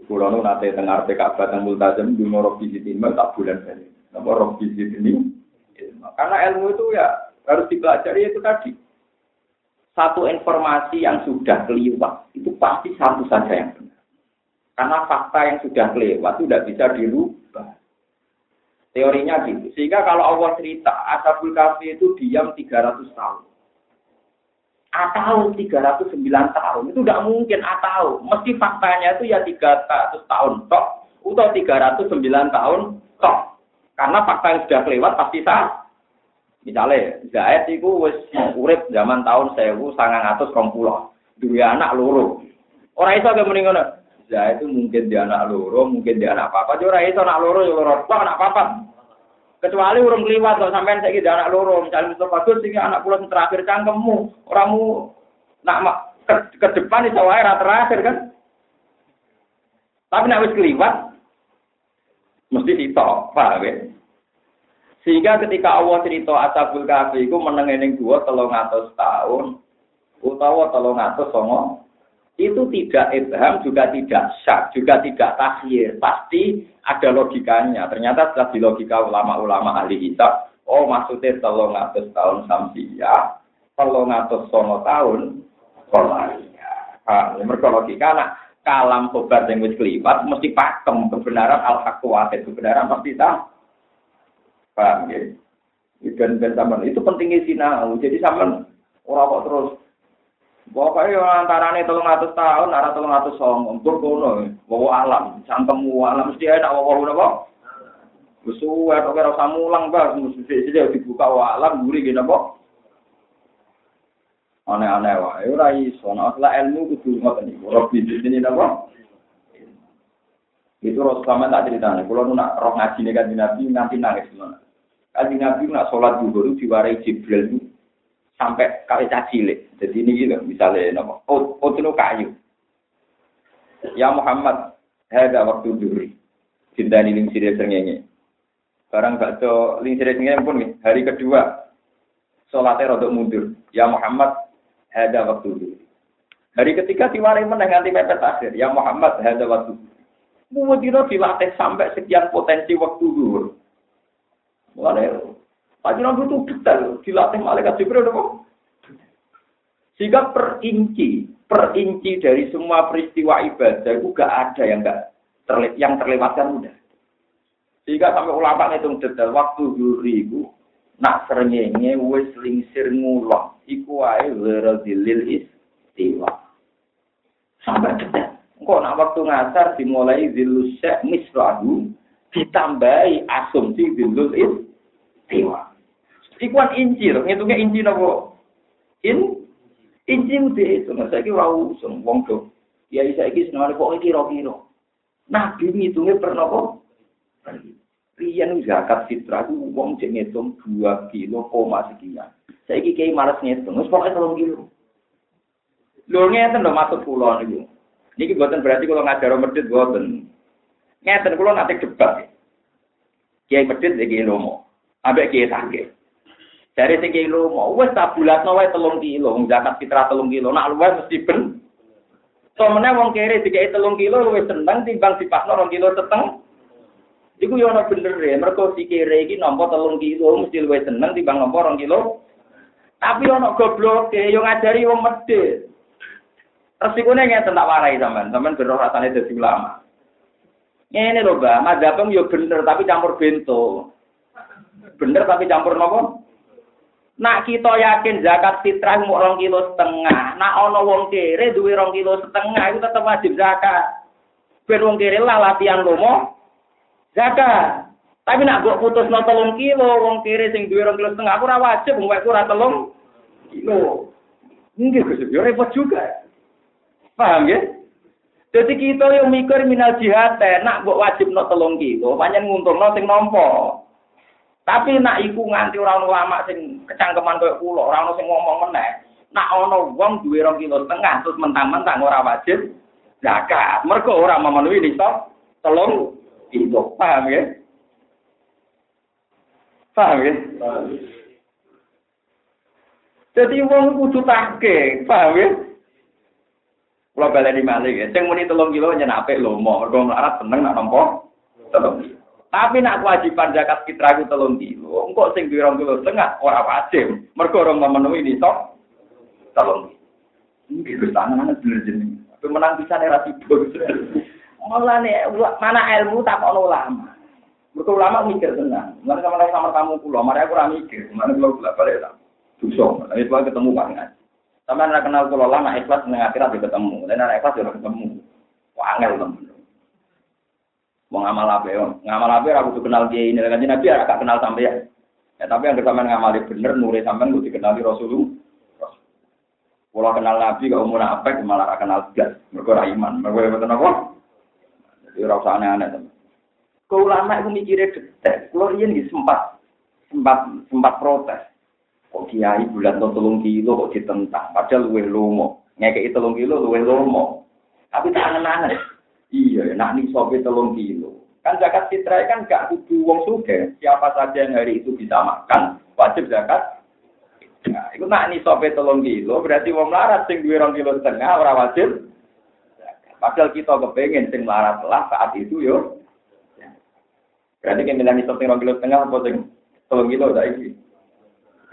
Kulo nu nate dengar PKB dan multazam di Robbi Zidni tak bulan ini. Nama Robbi Zidni karena ilmu itu ya harus dipelajari itu tadi. Satu informasi yang sudah kelewat itu pasti satu saja yang benar. Karena fakta yang sudah kelewat itu tidak bisa dirubah. Teorinya gitu. Sehingga kalau Allah cerita Ashabul Kahfi itu diam 300 tahun. Atau 309 tahun. Itu tidak mungkin atau. Mesti faktanya itu ya 300 tahun. Tok atau 309 tahun tok. Karena fakta yang sudah kelewat pasti sah. Misalnya, Zaid itu wis urip zaman tahun 1920. Dua anak loro. Orang itu agak mendingan. Zaid itu mungkin dia anak loro, mungkin dia anak apa. Jadi orang itu anak loro, ya loro. Kok anak apa? Kecuali urung keliwat kok sampean saiki anak loro, misalnya itu bagus sing anak kula sing terakhir cangkemmu, oramu nak ke, ke depan iso wae terakhir kan. Tapi nek wis keliwat mesti sitok, paham ya? Sehingga ketika Allah cerita Ashabul Kahfi iku meneng dua atas tahun utawa atas songo itu tidak ibham juga tidak syak juga tidak takhir pasti ada logikanya. Ternyata setelah di logika ulama-ulama ahli hisab oh maksudnya telung atas tahun samsia telung atas songo tahun kolaria ah, mereka logika nak kalam sobat yang wis kelipat mesti pakem kebenaran al haq kebenaran pasti tak paham ya? Dan dan itu pentingnya sinau. Jadi sama orang kok terus Pokoknya antara ini tolong atas tahun, arah tolong atas song, untuk kono, bawa alam, cangkemmu alam mesti bawa bawa apa? Besu, atau kira usah mulang bah, mesti saja dibuka wa alam, gurih gini apa? Aneh-aneh ya ora iso, nah setelah ilmu kudu ngoten niku, bisnis ini apa? Itu Rasulullah tak ceritanya, kalau nak roh ngaji nih kan Nabi nanti nangis gimana? Kaji Nabi nak sholat dulu diwarai Jibril itu sampai kali cilik. Jadi ini gitu, misalnya nama, oh, oh kayu. Ya Muhammad, ada waktu duri. Cinta ini ling sirir sengenge. Barang bakso ling sirir sengenge pun hari kedua. Sholatnya rodok mundur. Ya Muhammad, ada waktu duri. Hari ketiga diwarai menang nanti mepet akhir. Ya Muhammad, ada waktu duri. Mudino dilatih sampai sekian potensi waktu dulu. Mulai Panjenengan itu detail, dilatih malaikat Jibril kok. Sehingga perinci, perinci dari semua peristiwa ibadah itu gak ada yang gak terle yang terlewatkan udah. Sehingga sampai ulama ngitung detail waktu itu nak serengenge wis lingsir ngulon iku wae weradilil istiwa. Sampai detail. Kok nak waktu ngasar dimulai zilus misrahu ditambahi asumsi zilul istiwa. Ikuan inci loh, ngitungnya inci nopo. In, inci udah itu, nggak saya kira usung, wong tuh. Ya saya kira senang kok kira-kira. Nabi ngitungnya pernah kok. Rian zakat fitrah itu wong cek ngitung dua kilo koma sekian. Kira malas ngitung, terus pokoknya tolong kilo. Lho ngeten lho maksud kula niku. Niki buatan berarti kalau ngajar medit buatan. Ngeten kula nanti debat. Kiai medit iki lomo. Ambek kiai sakit. Dari sing kilo mau wes tak bulatno wae telung kilo, zakat fitrah telung kilo. Nak luwes mesti ben. Somene wong kere dikai telung kilo luwes seneng timbang dipakno rong kilo seteng. Iku yo ana bener ya, mergo si kere iki nampa telung kilo mesti luwes seneng timbang nampa rong kilo. Tapi ana goblok e yo ngajari wong medhit. Resikune ngeten tak warai sampean, sampean beroh rasane dadi ulama. Ngene lho, Mbak, madzhabem yo bener tapi campur bento. Bener tapi campur nopo? Nak kita yakin zakat fitrah mau rong kilo setengah. Nak ono wong kere duwe rong kilo setengah itu tetap wajib zakat. Ben wong kere lah latihan lomo zakat. Tapi nak gue putus no telung kilo, wong kere sing duwe rong kilo setengah, aku ora wajib, wong ora telung kilo. Ini Gus, yo repot juga. Paham ya? Jadi kita yang mikir minal jihad, nak buat wajib no telung kilo, banyak nguntung no sing nompo. Tapi nak iku nganti orang ulama sing kecangkeman koyo kula, ora ono sing ngomong meneh. Nak ono wong duwe 2 kilo setengah terus mentang-mentang ora wajib zakat. Mergo ora memenuhi nisab telung itu. Paham ya? Paham ya? Jadi wong kudu take, paham ya? Kalau baleni malih ya, sing muni telung kilo nyenape lomo, mergo melarat seneng nak nampa kilo. Tapi nak kewajiban zakat fitrah itu telung kilo. Engkau sing di kilo setengah orang wajib. Mereka orang memenuhi ini sok telung kilo. Ini gue tangan bener jenis. Tapi menang bisa nih rasi Malah nih mana ilmu tak ono ulama. Mereka ulama mikir tenang. Mana sama sama kamu pulau. Mari aku rame mikir. Mana pulau pulau balik lah. Dusong. Tapi pulau ketemu banget. Sama anak kenal pulau lama ikhlas dengan akhirat ketemu. Dan anak ikhlas juga ketemu. Wah angel temen. Mau ngamal apa ya? Ngamal apa aku tuh kenal dia ini kan Nabi agak kenal sampai ya. Ya tapi yang sampean ngamali bener nure sampean kudu dikenali Rasulullah. Kalau kenal Nabi kok umur apa malah kenal gas. Mergo ra iman. Mergo mboten apa? Jadi ora usah aneh-aneh. Kau ulama itu mikirnya detek. Kalau ini sempat sempat sempat protes. Kok kiai bulan to telung kilo kok ditentang. Padahal luwih lomo. Ngekei telung kilo luwih lomo. Tapi tak angen-angen. Iya, nak nih sopi telung kilo. Kan zakat fitrah kan gak kudu wong suge. Siapa saja yang hari itu bisa makan, wajib zakat. Nah, itu nak nih sopi telung kilo, berarti wong larat sing duwe rong kilo setengah ora wajib. Padahal kita kepengen sing larat lah saat itu yo. Berarti kan milani sopi rong kilo setengah apa sing telung kilo saiki.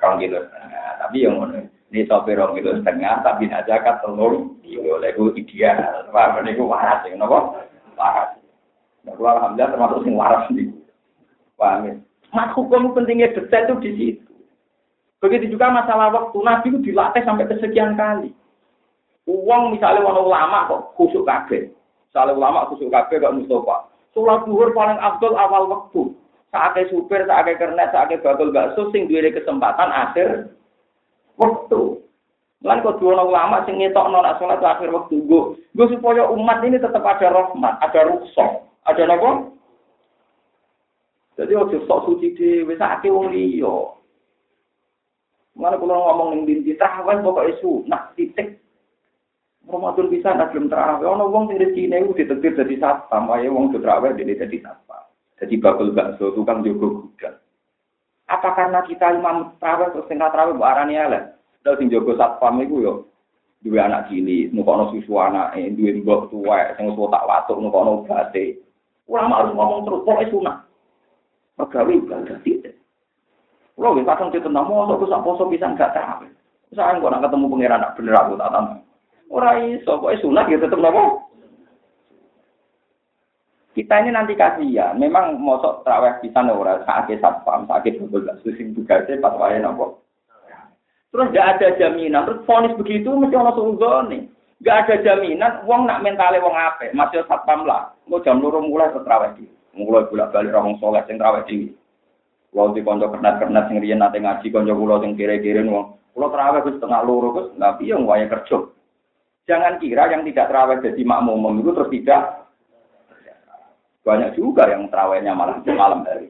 Rong kilo setengah. Tapi yang ngono. Ini sopi rong kilo setengah, tapi nak zakat telung kilo. Lalu ideal. Wah, ini ku waras. Kenapa? Waras. Nah, alhamdulillah termasuk sing waras nih. Paham ya? Mas hukum pentingnya detail itu di situ. Begitu juga masalah waktu. Nabi itu dilatih sampai kesekian kali. Uang misalnya orang ulama kok khusuk kabeh. Misalnya ulama khusuk kabeh gak Mustafa. Sholat duhur paling abdul awal waktu. Saatnya supir, saatnya kernet, saatnya bakul bakso, sing duwe kesempatan akhir waktu. Lan kok dua ulama sing ngetok nona sholat akhir waktu gue, gue supaya umat ini tetap ada rahmat, ada rukshoh, ada apa? Jadi waktu sok suci di wisake wong liya. Mana kalau ngomong ning dinti tarawih pokoke nah titik. Ramadan bisa nak belum terawih. Ono wong sing rezekine iku ditetir dadi satpam, ayo wong terawih dene dadi satpam. Jadi bakul bakso tukang jogo gudang. Apa karena kita imam terawih terus sing terawih arani elek? Terus sing jaga satpam iku yo duwe anak cilik, nukono susu anake, duwe mbok tuwek sing wis tak watuk nukono obate. Ulama harus ngomong terus, pokoknya sunah. Pegawe ibadah tidak. Kalau nggih kadang ditentang mau aku sak poso bisa gak terawih. Saya kok nak ketemu pangeran bener aku tak tambah. Ora iso, kok sunah ya tetep nopo. Kita ini nanti kasihan, memang mosok terawih bisa ora sakit satpam, sakit betul sing tugasnya pas wae nopo. Terus nggak ada jaminan. Terus fonis begitu mesti ono sungguh nih. Nggak ada jaminan. Wong nak mentale wong ape. Masih satpam lah. Mau jam loro mulai terawih di. Mulai bolak balik orang soleh sing terawih di. Kalau di konco kernet kernet sing riyen nate ngaji konco kulo sing kiri kiri wong. Kulo terawih wis setengah loro terus nggak yang waya kerja. Jangan kira yang tidak terawih jadi makmum itu terus tidak. Banyak juga yang terawihnya malah di malam hari.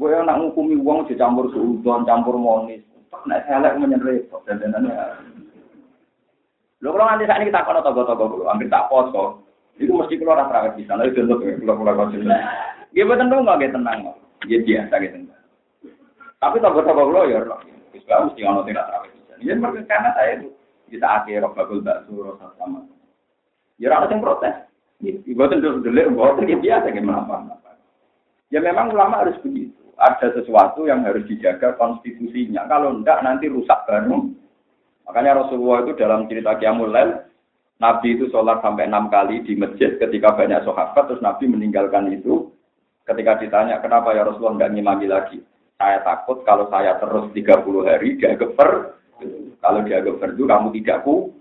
Gue yang nak ngukumi uang dicampur suudon, campur monis. Nek selek menyen repot dandanane. Lho kalau nanti saat ini kita kono togo-togo dulu, hampir tak poso. Itu mesti keluar ora bisa, lha itu kula kula kok. Nggih boten dong nggih tenang. Nggih biasa gitu. Tapi togo-togo kula ya bae mesti ono tidak terawih bisa. Ya mergo karena saya itu kita akhir bagul bakso rasa sama. Ya ora sing protes. Boten terus delik boten biasa gimana apa. Ya memang ulama harus begitu ada sesuatu yang harus dijaga konstitusinya. Kalau enggak nanti rusak baru. Makanya Rasulullah itu dalam cerita Qiyamul Lail, Nabi itu sholat sampai enam kali di masjid ketika banyak sahabat, terus Nabi meninggalkan itu. Ketika ditanya, kenapa ya Rasulullah enggak ngimami lagi? Saya takut kalau saya terus 30 hari dia geper. Kalau dia geper itu kamu tidak ku.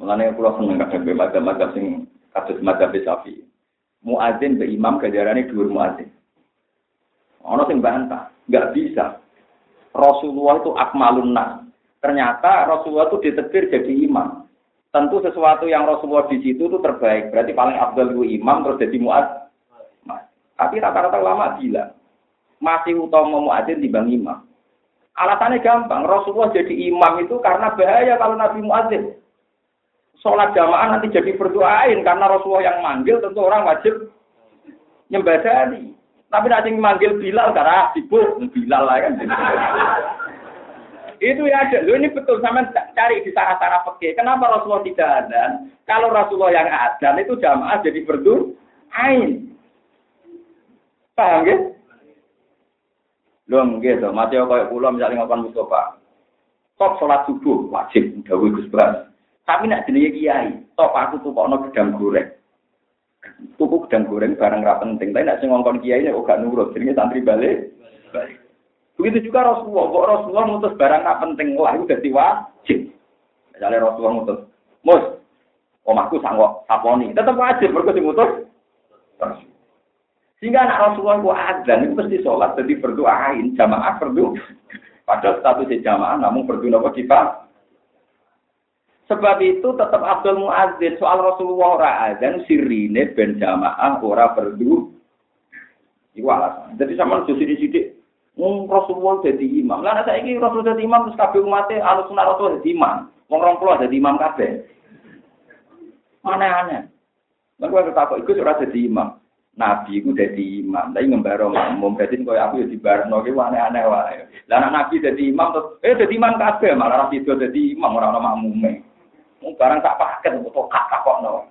Mengenai pulau seneng kadang bemagam-magam sing kasus madzhab Syafi'i. Muadzin be imam kejarannya dua muadzin. Ono sing bantah, nggak bisa. Rasulullah itu akmalun. Ternyata Rasulullah itu ditetir jadi imam. Tentu sesuatu yang Rasulullah di situ itu terbaik. Berarti paling abdul itu imam terus jadi muad. Tapi rata-rata ulama bilang masih utama muadzin dibanding imam. Alasannya gampang. Rasulullah jadi imam itu karena bahaya kalau Nabi muadzin. Sholat jamaah nanti jadi berdoain karena Rasulullah yang manggil tentu orang wajib nyembadani. Tapi nanti manggil Bilal karena sibuk Bilal lah kan. itu ya ada. Lo ini betul sama cari di sarah-sarah peke. Kenapa Rasulullah tidak ada? Kalau Rasulullah yang ada itu jamaah jadi berdu ain. Paham ya? Lo gitu, mati kayak pulau misalnya ngapain Mustafa. Top sholat subuh wajib, udah Gus Tapi nak jenenge kiai, top aku tuh kok gedang goreng tuku gedang goreng barang ra penting, tapi nek sing ngongkon kiai nek gak nurut, jenenge santri balik. Begitu juga Rasulullah, kok Rasulullah mutus barang ra penting lah itu dadi wajib. Misalnya Rasulullah mutus, "Mus, omahku sanggup saponi. Tetap wajib mergo mutus. Sehingga anak Rasulullah itu adzan itu pasti sholat jadi berdoain jamaah berdoa. Padahal statusnya jamaah namun berdoa apa kita. Sebab itu tetap Abdul Muazzin soal Rasulullah ora adzan sirine ben jamaah ora berdoa. Iku alasan. Jadi sama sini sidik Wong Rasulullah jadi imam. Lah saya ini Rasul jadi imam terus kabeh umatnya alus sunnah Rasul jadi imam. Wong rong puluh jadi imam kabeh. Mana aneh. Lalu aku takut ikut ora jadi imam. Nabi itu jadi imam, tapi ngembaro makmum. Jadi kau aku ya di barno, itu aneh-aneh wae. Lah Nabi jadi imam terus, eh jadi imam kabeh malah Nabi itu jadi imam orang-orang makmume. Mau barang tak paket, atau kak kok no.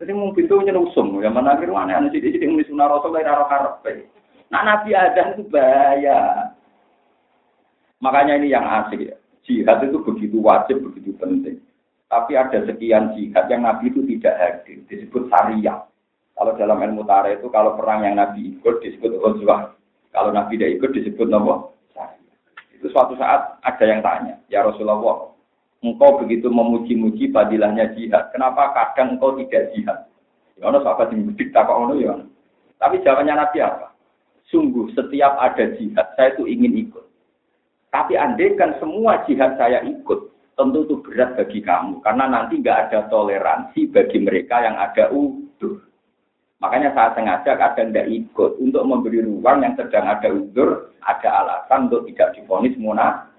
Jadi mau pintu nyerusum, ya mana akhir aneh-aneh sih, jadi ngomong sunnah rasul dari arah karpe. Nah Nabi ada itu bahaya. Makanya ini yang asik ya. Jihad itu begitu wajib, begitu penting. Tapi ada sekian jihad yang Nabi itu tidak hadir, disebut syariah. Kalau dalam ilmu tarikh itu kalau perang yang Nabi ikut disebut Ghazwah. Kalau Nabi tidak ikut disebut nama Itu suatu saat ada yang tanya, ya Rasulullah, engkau begitu memuji-muji fadilahnya jihad, kenapa kadang engkau tidak jihad? Ya ono sahabat yang bedik tak ono ya. Tapi jawabannya Nabi apa? Sungguh setiap ada jihad saya itu ingin ikut. Tapi andaikan semua jihad saya ikut, tentu itu berat bagi kamu karena nanti nggak ada toleransi bagi mereka yang ada utuh. Makanya saya sengaja kadang tidak ikut untuk memberi ruang yang sedang ada uzur, ada alasan untuk tidak difonis munafik.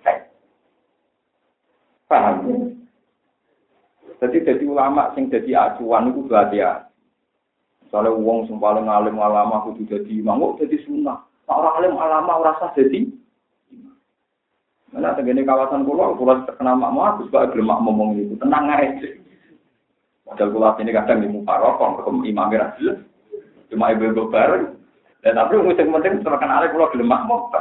Paham? Jadi jadi ulama sing jadi acuan itu ya. Soalnya uang sing paling alim ulama kudu jadi imam, kok jadi sunnah. Nah, orang alim ulama rasa jadi Mana tegene kawasan pulau, pulau mak mau, aku sebagai gelem ngomong itu, tenang aja. Padahal pulau ini kadang di muka rokok, imam jelas. Cuma ibu-ibu bareng. Dan tapi musim penting terkenal kalau gelem makmum.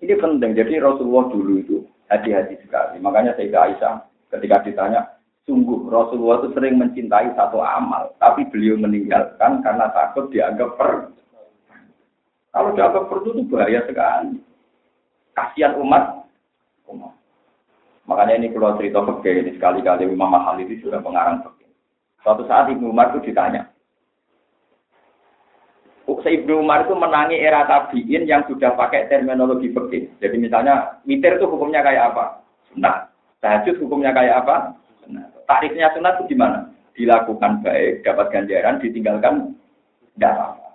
Ini penting. Jadi Rasulullah dulu itu hati-hati sekali. Makanya saya Aisyah ketika ditanya, sungguh Rasulullah itu sering mencintai satu amal, tapi beliau meninggalkan karena takut dianggap per. Kalau dianggap per itu bahaya sekali. Kasihan umat. umat. Makanya ini kalau cerita fakir ini sekali-kali Imam Mahal itu sudah pengarang fakir. Suatu saat Ibnu Umar itu ditanya, Ibnu Umar itu menangi era tabiin yang sudah pakai terminologi fikih. Jadi misalnya witir itu hukumnya kayak apa? Sunat. Tahajud hukumnya kayak apa? Sunat. Tarifnya sunat itu gimana? Dilakukan baik, dapat ganjaran, ditinggalkan tidak apa.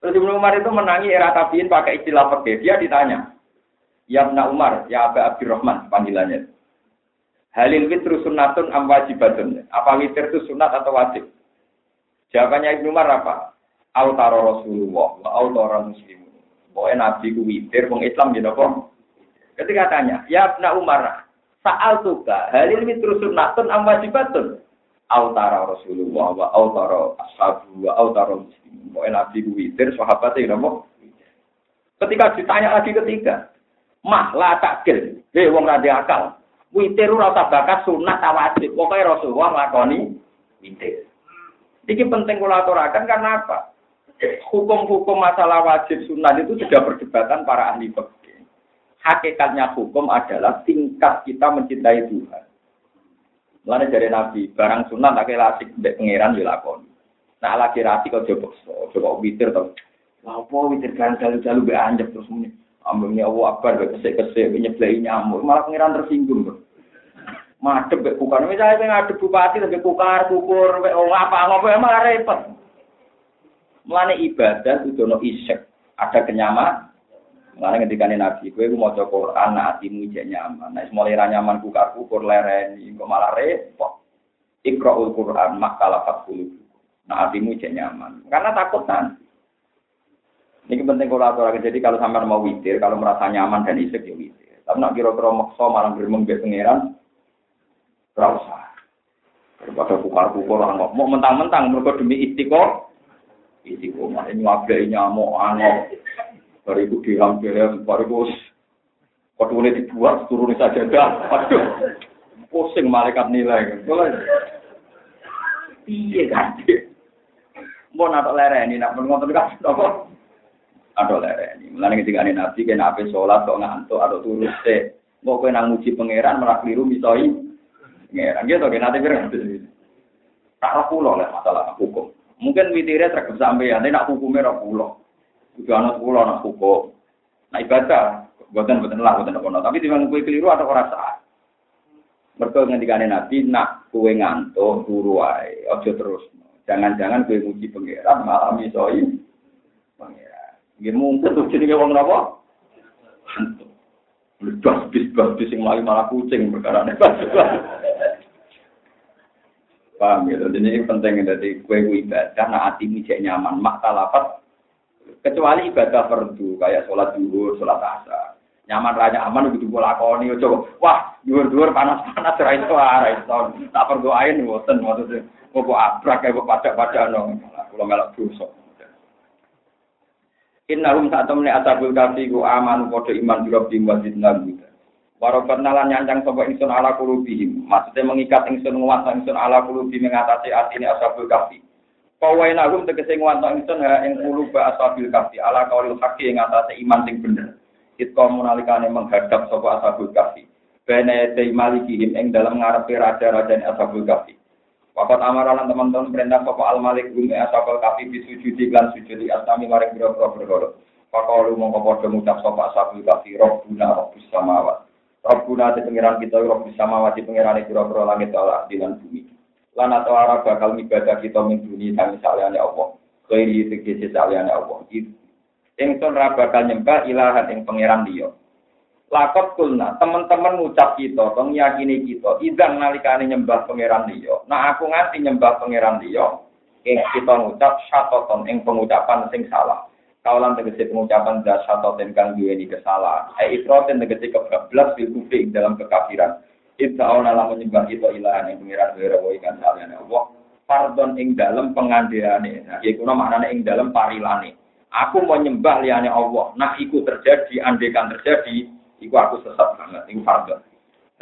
Terus Ibnu Umar itu menangi era tabiin pakai istilah fikih. Dia ditanya, Ya Ibnu Umar, ya Aba Abdurrahman panggilannya. Halil witru sunatun am wajibatun. Apa witir itu sunat atau wajib? Jawabannya Ibnu Umar apa? Autara Rasulullah wa autara muslimun. Pokoknya Nabi ku witir, wong Islam gitu kok. Ketika tanya, ya Ibn Umar, saal tuka, halil mitru sunnatun am wajibatun. Autara Rasulullah wa autara ashabu wa autara muslimun. Pokoknya Nabi ku witir, sahabatnya gitu kok. Ketika ditanya lagi ketiga, mah lah takil, hei wong rada akal. Witir ora usah bakat sunat ta wajib. Pokoke Rasulullah nglakoni witir. Iki penting kula aturaken karena apa? Hukum-hukum masalah wajib sunnah itu sudah perdebatan para ahli fikih. Hakikatnya hukum adalah tingkat kita mencintai Tuhan. Mulanya dari Nabi, barang sunnah tak kira asik mbek pangeran dilakoni. Nah lagi rasi kok coba coba witir to. Lah apa witir kan jalu-jalu be anjep terus muni. Ambungnya Allah akbar be kesek-kesek nyeblei nyamuk, malah pangeran tersinggung tuh. Madep be kukar, misalnya ngadep bupati tapi kukar kukur be apa apa malah repot. Mulane ibadah itu no isek, ada kenyaman. Mulane ketika Nabi, gue mau coba Quran, nah hatimu jadi nyaman. Nah, mulai nyaman kukar kukur lereni, kok malah repot. Iqra'ul Quran, makalah. Nah, hatimu jadi nyaman. Karena takut nanti. Ini penting kalau aturakan. Jadi kalau sampai mau witir, kalau merasa nyaman dan isek ya witir. Tapi nak kira-kira maksa malah bermeng be pangeran, terusah. Daripada kukar-kukur, mau mentang-mentang mereka demi istiqomah, Isi koma ini wabai nyamuk angok. Bariku dihampir, bariku Kodone dibuat turun saja dah. Waduh. Pusing malaikat nilai. Iya kan? Mau nato lereni, nak ngotot kan? Apa? Ada lereni. Mulane ketika ini nabi kena ape sholat kok ngantuk atau turun se. Mau kue nang muji pangeran malah keliru misoi. pengeran. Gitu, nanti biar Tak pulau lah masalah hukum. Mungkin witirnya terkep sampai ya, nak hukumnya rak pulau. Juga anak pulau nak hukum. Nah ibadah, buatan buatan lah, buatan apa Tapi timbang kue keliru atau orang salah. Mereka ngendikane Nabi, nak kue ngantuk, turu ojo terus. Jangan-jangan kue muji pangeran malah misoi pangeran. Nggih mungkin tuh jenenge wong? Hantu. Bas bis bas bis sing malah kucing perkara Paham ya, jadi ini penting dari kue kue ibadah, nah hati ini nyaman, mak talapat. Kecuali ibadah fardu kayak sholat duhur, sholat asar. Nyaman raya aman begitu bola koni, coba. Wah, duhur-duhur panas-panas, rai rai itu. Tak perlu air, ngoten maksudnya. Mau abrak kayak pada-pada no, kalau melak dosa. Innahum saat temen asabul kafi ku aman kode iman birab di wajib nabi. Warobat nalan nyancang sopo ingsun ala kulubihim. Maksudnya mengikat ingsun nguwasa ingsun ala kulubi mengatasi asini asabul kafi. Kawai nagum tegese nguwasa ingsun ha ing kuluba asabil kafi. Ala kaulil haki ing atase iman sing bener. Itko munalikane menghadap sopo asabul kafi. Bene te malikihim ing dalam ngarepe raja-raja asabul kafi. Wakat amaralan teman-teman perintah sopo al malik gum asabul kafi bisujudi lan sujudi asami maring biro-biro bergoro. Pakalu mongko padha ngucap sopo asabul kafi robbuna robbus samawat. Rabbuna te pengiran kita roh bisa mawati pengiran itu roh langit ala dilan bumi. Lan atau arah bakal ibadah kita min dunia sami saliyane Allah. Khairi tegese saliyane Allah. Ingsun ra bakal nyembah ilahan ing pengiran dia. Lakot kulna, teman-teman ngucap kita, tong yakini kita, idang nalikane nyembah pangeran dia. Nah aku nganti nyembah pangeran dia, kita ngucap syatoton ing pengucapan sing salah. Kaulan tegesi pengucapan dasar atau kang di kesalahan. Eh isroten tegesi kebablas fil kufri dalam kekafiran. Ibta auna menyembah itu ilahan yang pengiran wira wa ikan salian Allah. Pardon ing dalam pengandiane. Nah, iku maknane ing dalam parilane. Aku mau nyembah liane Allah. Nah, iku terjadi, andekan terjadi, iku aku sesat banget. Iku pardon.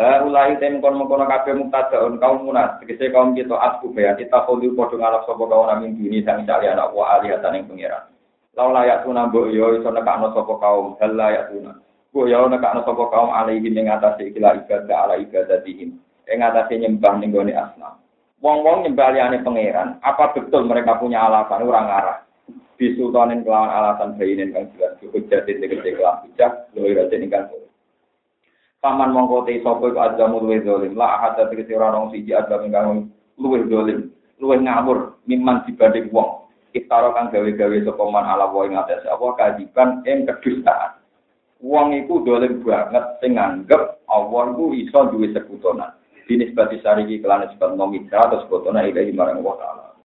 Ulai tem kon mengkono kabeh muktadaun kaum munas. Tegese kaum kita asku bayan kita kudu padha ngalap sapa kaum namin dini sang salian Allah alihatan ing pengiran. Lau layak tuna mbok yo iso nekakno sapa kaum, hal layak tuna. Mbok yo nekakno sapa kaum alaihi ing atase ikilah ibadah ala ibadatihim. Ing atase nyembah ning gone asnam. Wong-wong nyembah liyane pangeran, apa betul mereka punya alasan arah? Bisultanin kelawan alasan bayinin kang jelas jadi tegese kelam bijak, luwih rajin ingkang Paman mongko te sapa iku adamu luwih zalim. La ahad tegese ora nang siji adam ingkang luwih zalim, luwih miman dibanding wong. Iftara kang gawe-gawe sapa man ala wa ing atase apa kadiban ing kedustaan. Wong iku dolim banget sing nganggep Allah iku iso duwe sekutonan. Dinisbati sariki kelan sebab nomitra atau sekutona ilahi marang Allah Ta'ala.